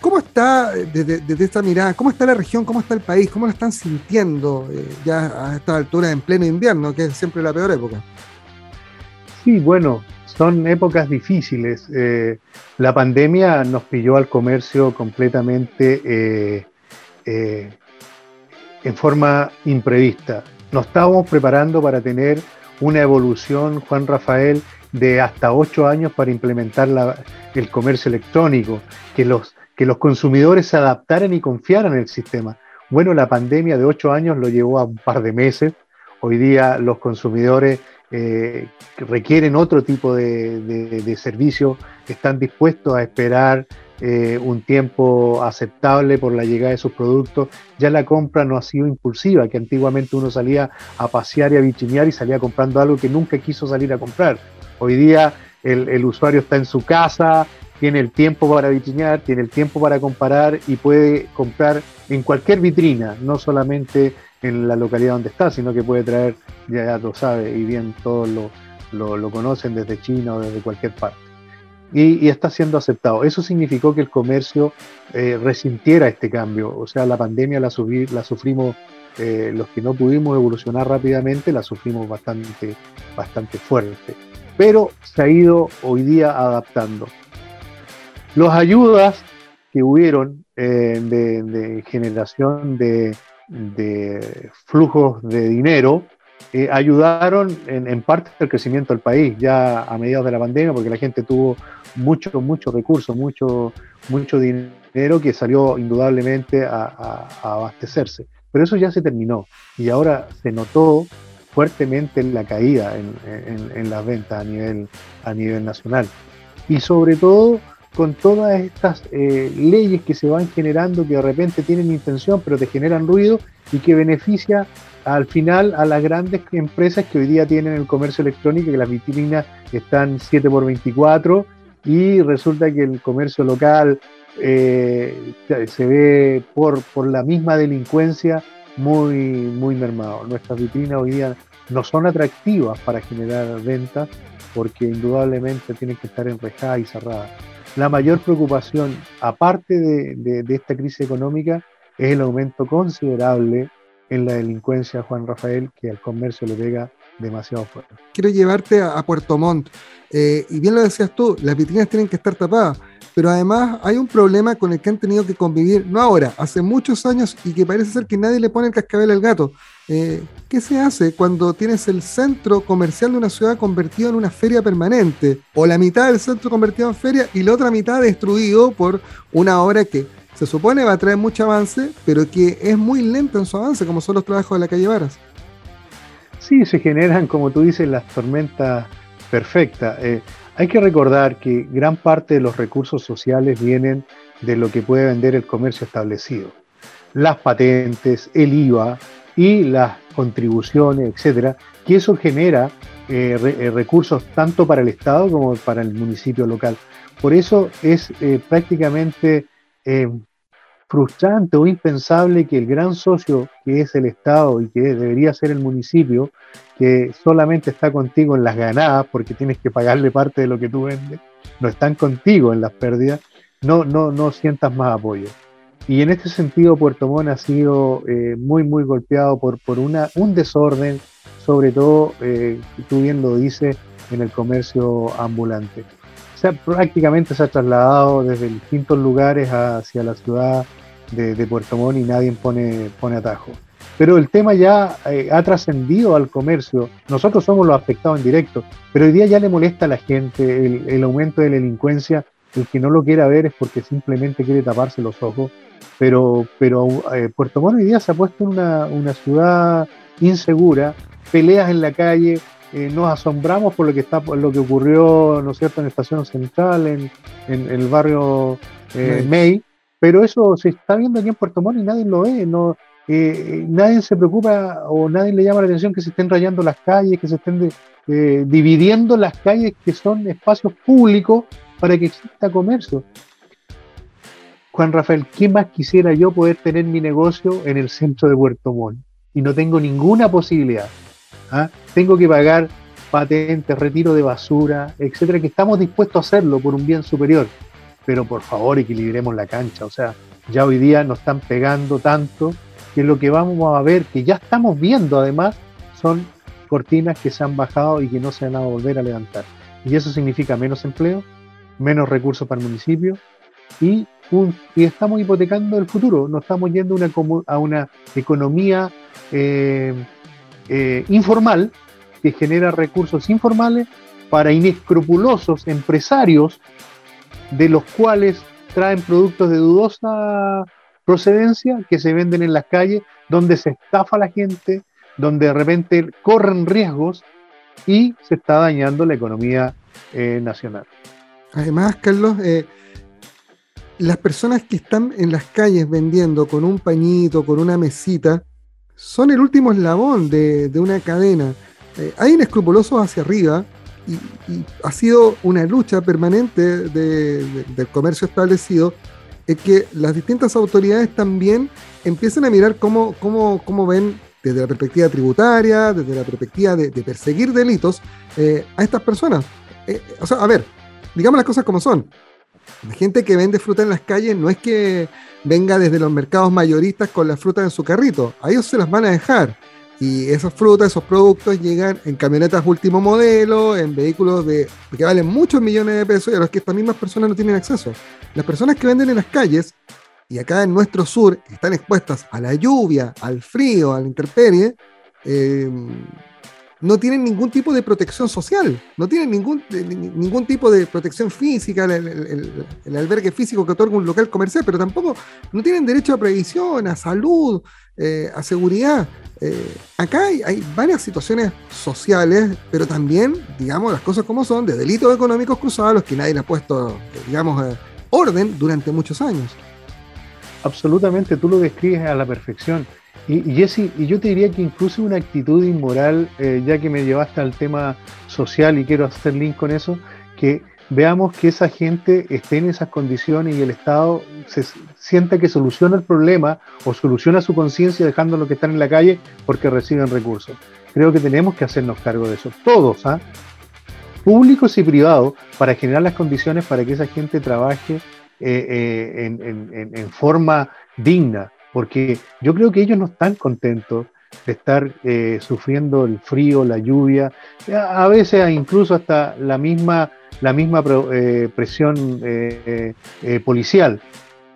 ¿Cómo está desde, esta mirada? ¿Cómo está la región? ¿Cómo está el país? ¿Cómo lo están sintiendo eh, ya a esta altura en pleno invierno, que es siempre la peor época? Sí, bueno, son épocas difíciles. Eh, la pandemia nos pilló al comercio completamente eh, en forma imprevista. Nos estábamos preparando para tener una evolución, Juan Rafael, de hasta ocho años para implementar el comercio electrónico, que los que los consumidores se adaptaran y confiaran en el sistema. Bueno, la pandemia de ocho años lo llevó a un par de meses. Hoy día los consumidores eh, requieren otro tipo de, servicio, están dispuestos a esperar eh, un tiempo aceptable por la llegada de sus productos. Ya la compra no ha sido impulsiva, que antiguamente uno salía a pasear y a bichinear y salía comprando algo que nunca quiso salir a comprar. Hoy día el, usuario está en su casa, tiene el tiempo para vitrinear, tiene el tiempo para comparar y puede comprar en cualquier vitrina, no solamente en la localidad donde está, sino que puede traer, ya, lo sabe, y bien todos lo, conocen desde China o desde cualquier parte. Y, está siendo aceptado. Eso significó que el comercio eh, resintiera este cambio, o sea, la pandemia la, la sufrimos, eh, los que no pudimos evolucionar rápidamente, la sufrimos bastante, bastante fuerte. Pero se ha ido hoy día adaptando. Los ayudas que hubieron eh, de, generación de, flujos de dinero ayudaron en, parte al crecimiento del país ya a mediados de la pandemia porque la gente tuvo mucho, mucho recurso, mucho, mucho dinero que salió indudablemente a, abastecerse. Pero eso ya se terminó y ahora se notó fuertemente la caída en, las ventas a nivel, a nivel nacional. Y sobre todo con todas estas eh, leyes que se van generando que de repente tienen intención pero te generan ruido y que beneficia al final a las grandes empresas que hoy día tienen el comercio electrónico, que las vitrinas están 7 por 24 y resulta que el comercio local eh, se ve por, por la misma delincuencia muy, muy mermado. Nuestras vitrinas hoy día no son atractivas para generar ventas porque indudablemente tienen que estar enrejadas y cerradas. La mayor preocupación, aparte de, de esta crisis económica, es el aumento considerable en la delincuencia, Juan Rafael, que al comercio le pega demasiado fuerte. Quiero llevarte a, Puerto Montt. Eh, y bien lo decías tú, las vitrinas tienen que estar tapadas, pero además hay un problema con el que han tenido que convivir, no ahora, hace muchos años y que parece ser que nadie le pone el cascabel al gato. Eh, ¿Qué se hace cuando tienes el centro comercial de una ciudad convertido en una feria permanente? O la mitad del centro convertido en feria y la otra mitad destruido por una obra que se supone va a traer mucho avance, pero que es muy lento en su avance, como son los trabajos de la calle Varas. Sí, se generan, como tú dices, las tormentas perfectas. Eh, hay que recordar que gran parte de los recursos sociales vienen de lo que puede vender el comercio establecido. Las patentes, el IVA y las contribuciones, etcétera, que eso genera eh, eh, recursos tanto para el Estado como para el municipio local. Por eso es prácticamente frustrante o impensable que el gran socio que es el Estado y que debería ser el municipio, que solamente está contigo en las ganadas porque tienes que pagarle parte de lo que tú vendes, no están contigo en las pérdidas, no, no, no sientas más apoyo. Y en este sentido Puerto Montt ha sido eh, muy, muy golpeado por, por una, un desorden, sobre todo, eh, tú bien lo dices, en el comercio ambulante. Sea, prácticamente se ha trasladado desde distintos lugares hacia la ciudad de, Puerto Montt y nadie pone, pone atajo. Pero el tema ya eh, ha trascendido al comercio. Nosotros somos los afectados en directo, pero hoy día ya le molesta a la gente el, aumento de la delincuencia. El que no lo quiera ver es porque simplemente quiere taparse los ojos. Pero, eh, Puerto Montt hoy día se ha puesto en una, ciudad insegura, peleas en la calle, eh, nos asombramos por lo que está por lo que ocurrió no cierto en Estación Central en, el barrio May pero eso se está viendo aquí en Puerto Montt y nadie lo ve, no, eh, nadie se preocupa o nadie le llama la atención que se estén rayando las calles, que se estén eh, dividiendo las calles que son espacios públicos para que exista comercio. Juan Rafael, ¿qué más quisiera yo poder tener mi negocio en el centro de Puerto Montt? Y no tengo ninguna posibilidad. ¿Ah? Tengo que pagar patentes, retiro de basura, etcétera, que estamos dispuestos a hacerlo por un bien superior pero por favor equilibremos la cancha. O sea, ya hoy día nos están pegando tanto que lo que vamos a ver, que ya estamos viendo además, son cortinas que se han bajado y que no se van a volver a levantar. Y eso significa menos empleo, menos recursos para el municipio y, estamos hipotecando el futuro. Nos estamos yendo a una economía eh, eh, informal que genera recursos informales para inescrupulosos empresarios de los cuales traen productos de dudosa procedencia que se venden en las calles, donde se estafa a la gente, donde de repente corren riesgos y se está dañando la economía eh, nacional. Además, Carlos, eh, las personas que están en las calles vendiendo con un pañito, con una mesita, son el último eslabón de, una cadena. Eh, hay inescrupulosos hacia arriba y, ha sido una lucha permanente del comercio establecido, es que las distintas autoridades también empiecen a mirar cómo, cómo, cómo ven desde la perspectiva tributaria, desde la perspectiva de, perseguir delitos eh, a estas personas. Eh, o sea, a ver, digamos las cosas como son. La gente que vende fruta en las calles no es que venga desde los mercados mayoristas con la fruta en su carrito, a ellos se las van a dejar. Y esas frutas, esos productos llegan en camionetas último modelo, en vehículos de, que valen muchos millones de pesos y a los que estas mismas personas no tienen acceso. Las personas que venden en las calles, y acá en nuestro sur, están expuestas a la lluvia, al frío, a la intemperie, eh, no tienen ningún tipo de protección social, no tienen ningún, ningún tipo de protección física, el, albergue físico que otorga un local comercial, pero tampoco no tienen derecho a previsión, a salud, eh, a seguridad. Eh, acá hay, varias situaciones sociales, pero también, digamos, las cosas como son, de delitos económicos cruzados, que nadie le ha puesto, digamos, eh, orden durante muchos años. Absolutamente, tú lo describes a la perfección. Y, Jesse, y yo te diría que incluso una actitud inmoral, eh, ya que me llevaste al tema social y quiero hacer link con eso, que veamos que esa gente esté en esas condiciones y el Estado se sienta que soluciona el problema o soluciona su conciencia dejando lo que están en la calle porque reciben recursos. Creo que tenemos que hacernos cargo de eso, todos, ¿ah? públicos y privados, para generar las condiciones para que esa gente trabaje eh, eh, en forma digna porque yo creo que ellos no están contentos de estar eh, sufriendo el frío, la lluvia, a veces incluso hasta la misma, la misma eh, presión eh, policial.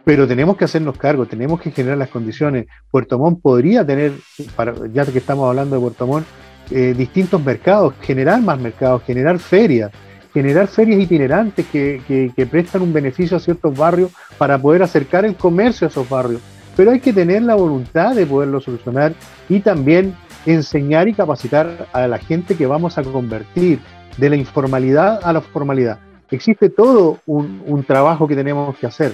Pero tenemos que hacernos cargo, tenemos que generar las condiciones. Puerto Montt podría tener, ya que estamos hablando de Puerto Montt, distintos mercados, generar más mercados, generar ferias, generar ferias itinerantes que, que prestan un beneficio a ciertos barrios para poder acercar el comercio a esos barrios pero hay que tener la voluntad de poderlo solucionar y también enseñar y capacitar a la gente que vamos a convertir de la informalidad a la formalidad. Existe todo un, trabajo que tenemos que hacer,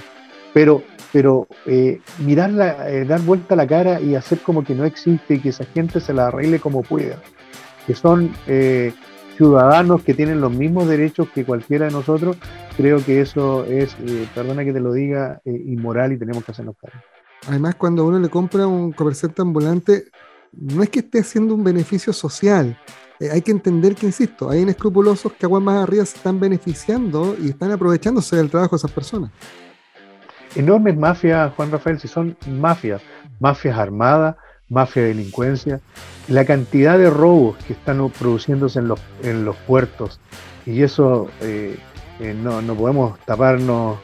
pero, pero eh, mirar eh, dar vuelta la cara y hacer como que no existe y que esa gente se la arregle como pueda, que son eh, ciudadanos que tienen los mismos derechos que cualquiera de nosotros, creo que eso es, perdona que te lo diga, inmoral y tenemos que hacernos cargo. Además, cuando uno le compra un comerciante ambulante, no es que esté haciendo un beneficio social. Eh, hay que entender que, insisto, hay inescrupulosos que aguas más arriba se están beneficiando y están aprovechándose del trabajo de esas personas. Enormes mafias, Juan Rafael, si son mafias, mafias armadas, mafia de delincuencia, la cantidad de robos que están produciéndose en los, en los puertos, y eso eh, eh, no, podemos taparnos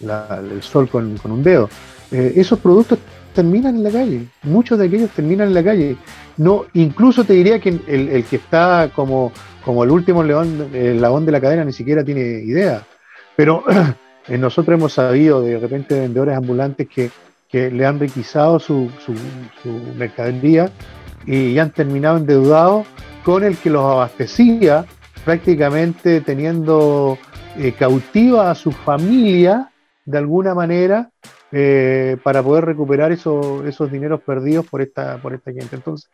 el sol con, con un dedo. Eh, esos productos terminan en la calle, muchos de aquellos terminan en la calle. No, incluso te diría que el, que está como, como el último león, el de la cadena ni siquiera tiene idea. Pero eh, nosotros hemos sabido de repente vendedores ambulantes que, le han requisado su, su, mercadería y han terminado endeudados con el que los abastecía, prácticamente teniendo eh, cautiva a su familia de alguna manera eh, para poder recuperar esos, esos dineros perdidos por esta, por esta gente. Entonces,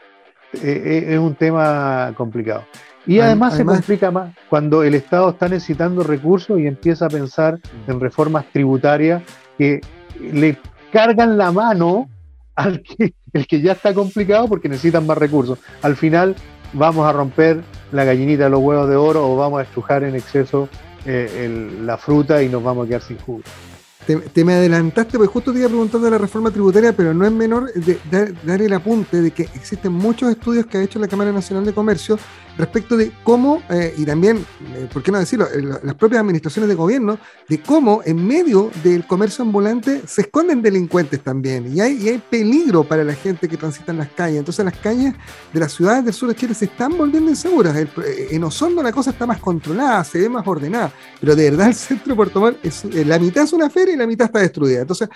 eh, eh, es un tema complicado. Y además, se complica más cuando el Estado está necesitando recursos y empieza a pensar en reformas tributarias que le cargan la mano al que, el que ya está complicado porque necesitan más recursos. Al final vamos a romper la gallinita de los huevos de oro o vamos a estrujar en exceso la fruta y nos vamos a quedar sin jugo te, me adelantaste, porque justo te iba a preguntar de la reforma tributaria, pero no es menor dar el apunte de que existen muchos estudios que ha hecho la Cámara Nacional de Comercio respecto de cómo, eh, y también, eh, ¿por qué no decirlo?, las propias administraciones de gobierno, de cómo en medio del comercio ambulante se esconden delincuentes también, y hay, hay peligro para la gente que transita en las calles. Entonces las calles de las ciudades del sur de Chile se están volviendo inseguras. Eh, en Osorno la cosa está más controlada, se ve más ordenada, pero de verdad el centro de Puerto Montt, es, la mitad es una feria y la mitad está destruida. Entonces,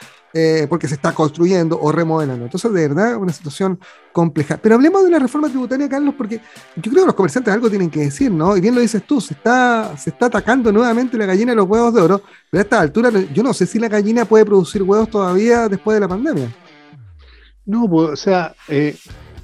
porque se está construyendo o remodelando. Entonces, de verdad, una situación compleja. Pero hablemos de la reforma tributaria, Carlos, porque yo creo que los comerciantes algo tienen que decir, ¿no? Y bien lo dices tú, se está, se está atacando nuevamente la gallina de los huevos de oro, pero a esta altura yo no sé si la gallina puede producir huevos todavía después de la pandemia. No, pues, o sea, eh,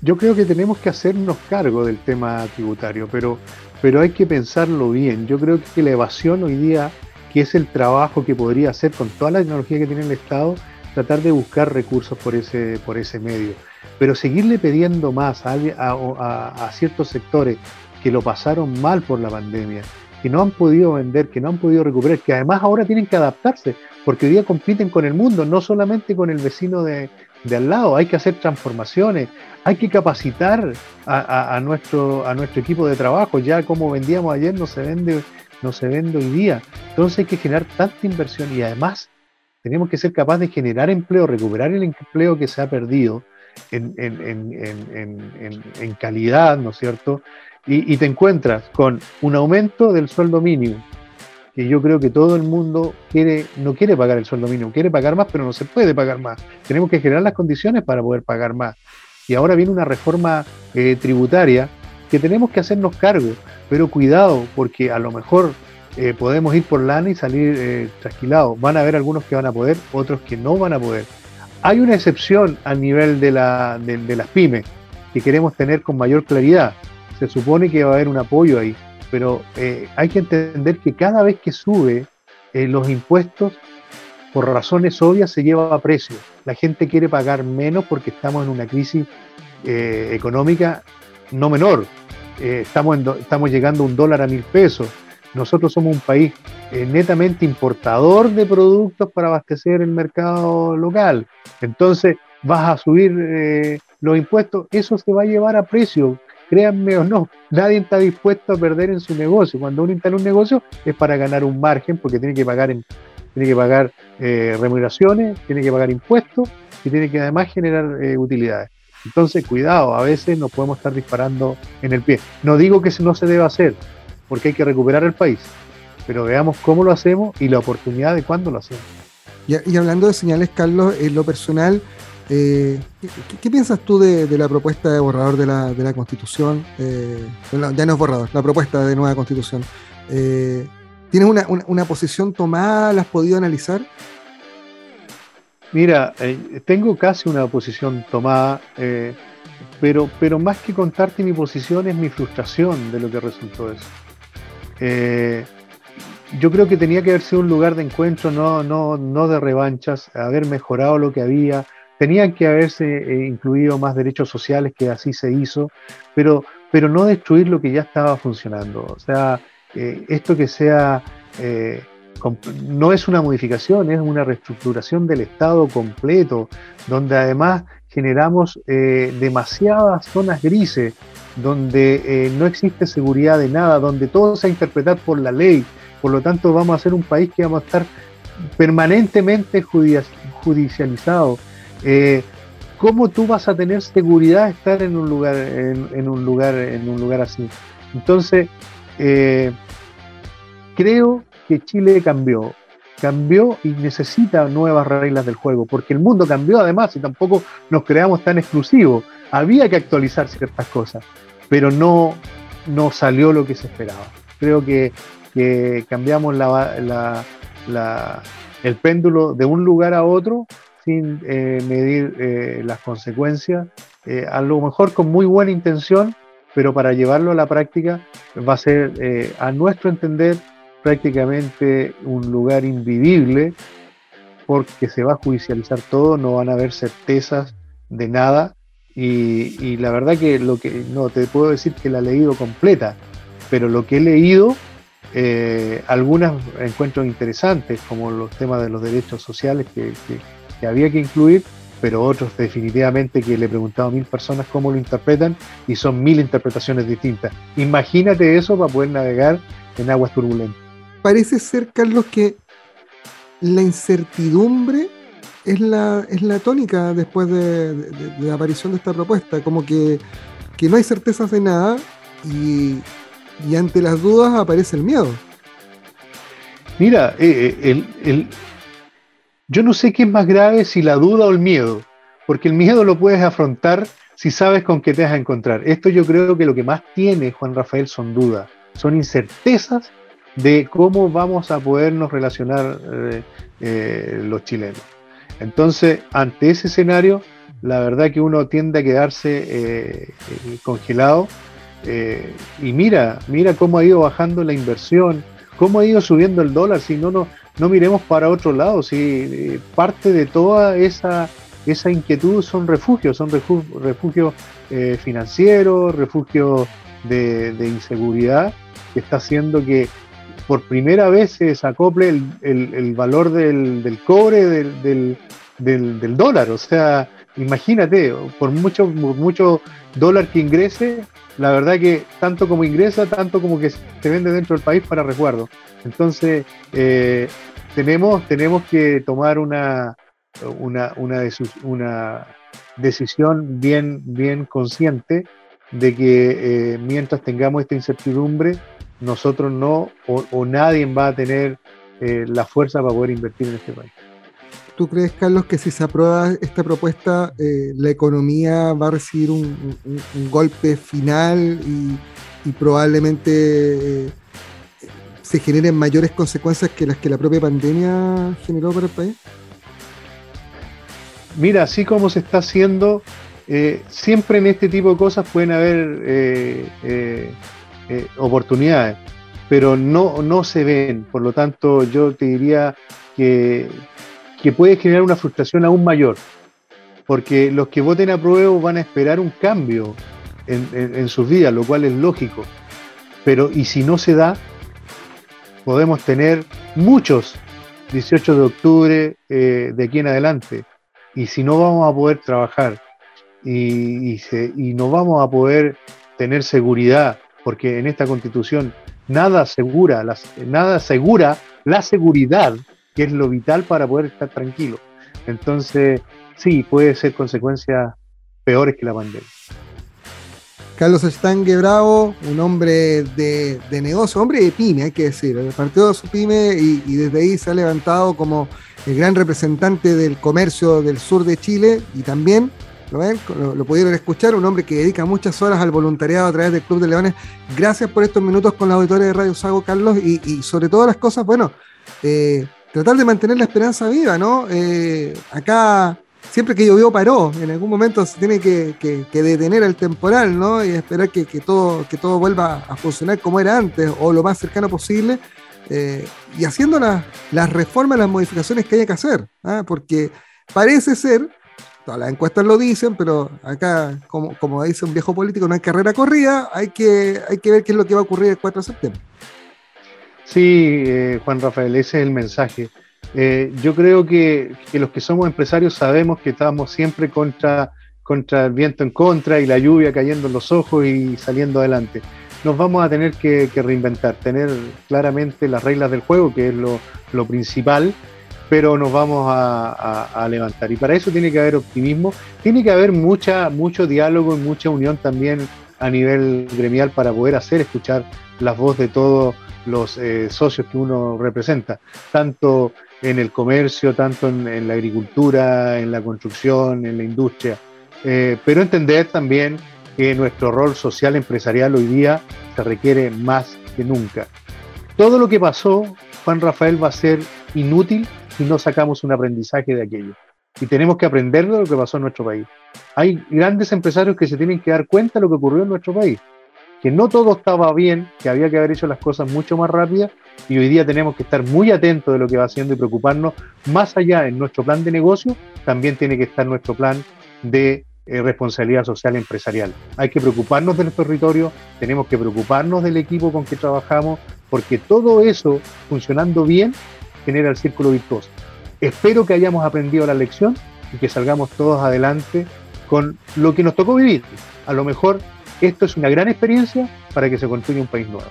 yo creo que tenemos que hacernos cargo del tema tributario, pero, pero hay que pensarlo bien. Yo creo que la evasión hoy día, que es el trabajo que podría hacer con toda la tecnología que tiene el Estado, tratar de buscar recursos por ese, por ese medio. Pero seguirle pidiendo más a, ciertos sectores que lo pasaron mal por la pandemia, que no han podido vender, que no han podido recuperar, que además ahora tienen que adaptarse, porque hoy día compiten con el mundo, no solamente con el vecino de, al lado, hay que hacer transformaciones, hay que capacitar a, nuestro, a nuestro equipo de trabajo, ya como vendíamos ayer no se vende, no se vende hoy día, entonces hay que generar tanta inversión y además tenemos que ser capaces de generar empleo, recuperar el empleo que se ha perdido, en, calidad, ¿no es cierto? Y, te encuentras con un aumento del sueldo mínimo, que yo creo que todo el mundo quiere, no quiere pagar el sueldo mínimo, quiere pagar más, pero no se puede pagar más. Tenemos que generar las condiciones para poder pagar más. Y ahora viene una reforma eh, tributaria que tenemos que hacernos cargo, pero cuidado, porque a lo mejor eh, podemos ir por lana y salir eh, trasquilados. Van a haber algunos que van a poder, otros que no van a poder. Hay una excepción a nivel de, la, de, las pymes que queremos tener con mayor claridad. Se supone que va a haber un apoyo ahí, pero eh, hay que entender que cada vez que sube los impuestos, por razones obvias, se lleva a precio. La gente quiere pagar menos porque estamos en una crisis económica no menor. estamos, estamos llegando a un dólar a mil pesos nosotros somos un país eh, netamente importador de productos para abastecer el mercado local. Entonces, vas a subir eh, los impuestos, eso se va a llevar a precio, créanme o no, nadie está dispuesto a perder en su negocio. Cuando uno instala un negocio es para ganar un margen porque tiene que pagar, tiene que pagar eh, remuneraciones, tiene que pagar impuestos y tiene que además generar utilidades. Entonces, cuidado, a veces nos podemos estar disparando en el pie. No digo que no se deba hacer, porque hay que recuperar el país. Pero veamos cómo lo hacemos y la oportunidad de cuándo lo hacemos. Y, hablando de señales, Carlos, en lo personal, eh, ¿qué, piensas tú de, la propuesta de borrador de la, Constitución? Eh, ya no es borrador, la propuesta de nueva Constitución. Eh, ¿Tienes una, posición tomada? ¿La has podido analizar? Mira, tengo casi una posición tomada, pero, pero más que contarte mi posición es mi frustración de lo que resultó eso. Eh, yo creo que tenía que haber sido un lugar de encuentro, no, no, no de revanchas, haber mejorado lo que había. Tenían que haberse eh, incluido más derechos sociales, que así se hizo, pero, pero no destruir lo que ya estaba funcionando. O sea, eh, esto que sea, no es una modificación, es una reestructuración del Estado completo, donde además generamos demasiadas zonas grises donde eh, no existe seguridad de nada, donde todo se va a interpretar por la ley. Por lo tanto, vamos a ser un país que vamos a estar permanentemente judicializado. Eh, ¿Cómo tú vas a tener seguridad de estar en un lugar, en, un lugar, en un lugar así? Entonces, eh, creo que Chile cambió, cambió y necesita nuevas reglas del juego, porque el mundo cambió además y tampoco nos creamos tan exclusivos. Había que actualizar ciertas cosas pero no, no salió lo que se esperaba. Creo que, cambiamos el péndulo de un lugar a otro sin eh, medir eh, las consecuencias, eh, a lo mejor con muy buena intención, pero para llevarlo a la práctica va a ser, a nuestro entender, prácticamente un lugar invivible, porque se va a judicializar todo, no van a haber certezas de nada y, la verdad que lo que no te puedo decir que la he leído completa, pero lo que he leído, eh, algunas encuentro interesantes, como los temas de los derechos sociales que, había que incluir, pero otros definitivamente que le he preguntado a mil personas cómo lo interpretan y son mil interpretaciones distintas. Imagínate eso para poder navegar en aguas turbulentas. Parece ser, Carlos, que la incertidumbre es la, es la tónica después de, la aparición de esta propuesta, como que, no hay certezas de nada y, ante las dudas aparece el miedo. Mira, eh, eh, el, yo no sé qué es más grave si la duda o el miedo, porque el miedo lo puedes afrontar si sabes con qué te vas a encontrar. Esto yo creo que lo que más tiene Juan Rafael son dudas, son incertezas de cómo vamos a podernos relacionar eh, los chilenos. Entonces, ante ese escenario, la verdad que uno tiende a quedarse eh, eh, congelado. Eh, y mira, mira cómo ha ido bajando la inversión, cómo ha ido subiendo el dólar, si no, no, no miremos para otro lado, si parte de toda esa, esa inquietud son refugios, son refugios financieros, refugios de, inseguridad, que está haciendo que por primera vez se desacople el, valor del, cobre, del, del, dólar. O sea, imagínate, por mucho, mucho dólar que ingrese, la verdad que tanto como ingresa, tanto como que se vende dentro del país para resguardo. Entonces, eh, tenemos, tenemos que tomar una, una, una, una decisión bien, bien consciente de que eh, mientras tengamos esta incertidumbre, nosotros no o, nadie va a tener eh, la fuerza para poder invertir en este país. ¿Tú crees, Carlos, que si se aprueba esta propuesta, eh, la economía va a recibir un, golpe final y, probablemente se generen mayores consecuencias que las que la propia pandemia generó para el país? Mira, así como se está haciendo, eh, siempre en este tipo de cosas pueden haber eh, eh, oportunidades, pero no, no se ven. Por lo tanto, yo te diría que, puede generar una frustración aún mayor, porque los que voten a prueba van a esperar un cambio en, en sus vidas, lo cual es lógico. Pero, y si no se da, podemos tener muchos 18 de octubre de aquí en adelante y si no vamos a poder trabajar y, no vamos a poder tener seguridad, porque en esta constitución nada asegura, nada asegura la seguridad, que es lo vital para poder estar tranquilo. Entonces, sí, puede ser consecuencias peores que la pandemia. Carlos Estangue Bravo, un hombre de, negocio, hombre de pyme, hay que decir. El partido de su pyme y desde ahí se ha levantado como el gran representante del comercio del sur de Chile y también, ¿lo ven? Lo, pudieron escuchar, un hombre que dedica muchas horas al voluntariado a través del Club de Leones. Gracias por estos minutos con la auditoría de Radio Sago, Carlos, y, sobre todas las cosas, bueno, eh, tratar de mantener la esperanza viva, ¿no? Eh, acá siempre que llovió paró, en algún momento se tiene que, detener el temporal, ¿no? Y esperar que, todo, que todo vuelva a funcionar como era antes o lo más cercano posible. Eh, y haciendo las reformas, las modificaciones que haya que hacer, ¿ah? porque parece ser, todas las encuestas lo dicen, pero acá, como, como dice un viejo político, no hay carrera corrida, hay que, hay que ver qué es lo que va a ocurrir el 4 de septiembre. Sí, eh, Juan Rafael, ese es el mensaje. Eh, yo creo que, que, los que somos empresarios sabemos que estamos siempre contra, contra el viento en contra y la lluvia cayendo en los ojos y saliendo adelante nos vamos a tener que, reinventar, tener claramente las reglas del juego, que es lo, principal, pero nos vamos a, levantar. Y para eso tiene que haber optimismo, tiene que haber mucha, mucho diálogo y mucha unión también a nivel gremial para poder hacer escuchar las voces de todos los eh, socios que uno representa, tanto en el comercio, tanto en, la agricultura, en la construcción, en la industria, eh, pero entender también que nuestro rol social empresarial hoy día se requiere más que nunca. Todo lo que pasó, Juan Rafael, va a ser inútil si no sacamos un aprendizaje de aquello. Y tenemos que aprender de lo que pasó en nuestro país. Hay grandes empresarios que se tienen que dar cuenta de lo que ocurrió en nuestro país. Que no todo estaba bien, que había que haber hecho las cosas mucho más rápidas y hoy día tenemos que estar muy atentos de lo que va haciendo y preocuparnos más allá en nuestro plan de negocio, también tiene que estar nuestro plan de eh, responsabilidad social empresarial. Hay que preocuparnos del territorio, tenemos que preocuparnos del equipo con que trabajamos, porque todo eso, funcionando bien, genera el círculo virtuoso. Espero que hayamos aprendido la lección y que salgamos todos adelante con lo que nos tocó vivir. A lo mejor esto es una gran experiencia para que se construya un país nuevo.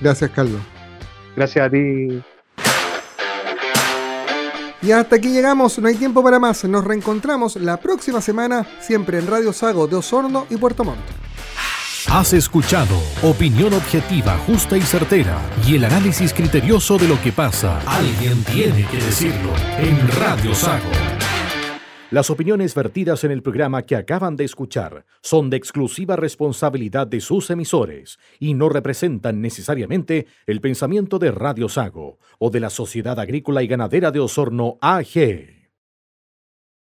Gracias, Carlos. Gracias a ti, y hasta aquí llegamos, no hay tiempo para más. Nos reencontramos la próxima semana, siempre en Radio Sago de Osorno y Puerto Montt. Has escuchado opinión objetiva, justa y certera y el análisis criterioso de lo que pasa. Alguien tiene que decirlo en Radio Sago. Las opiniones vertidas en el programa que acaban de escuchar son de exclusiva responsabilidad de sus emisores y no representan necesariamente el pensamiento de Radio Sago o de la Sociedad Agrícola y Ganadera de Osorno AG.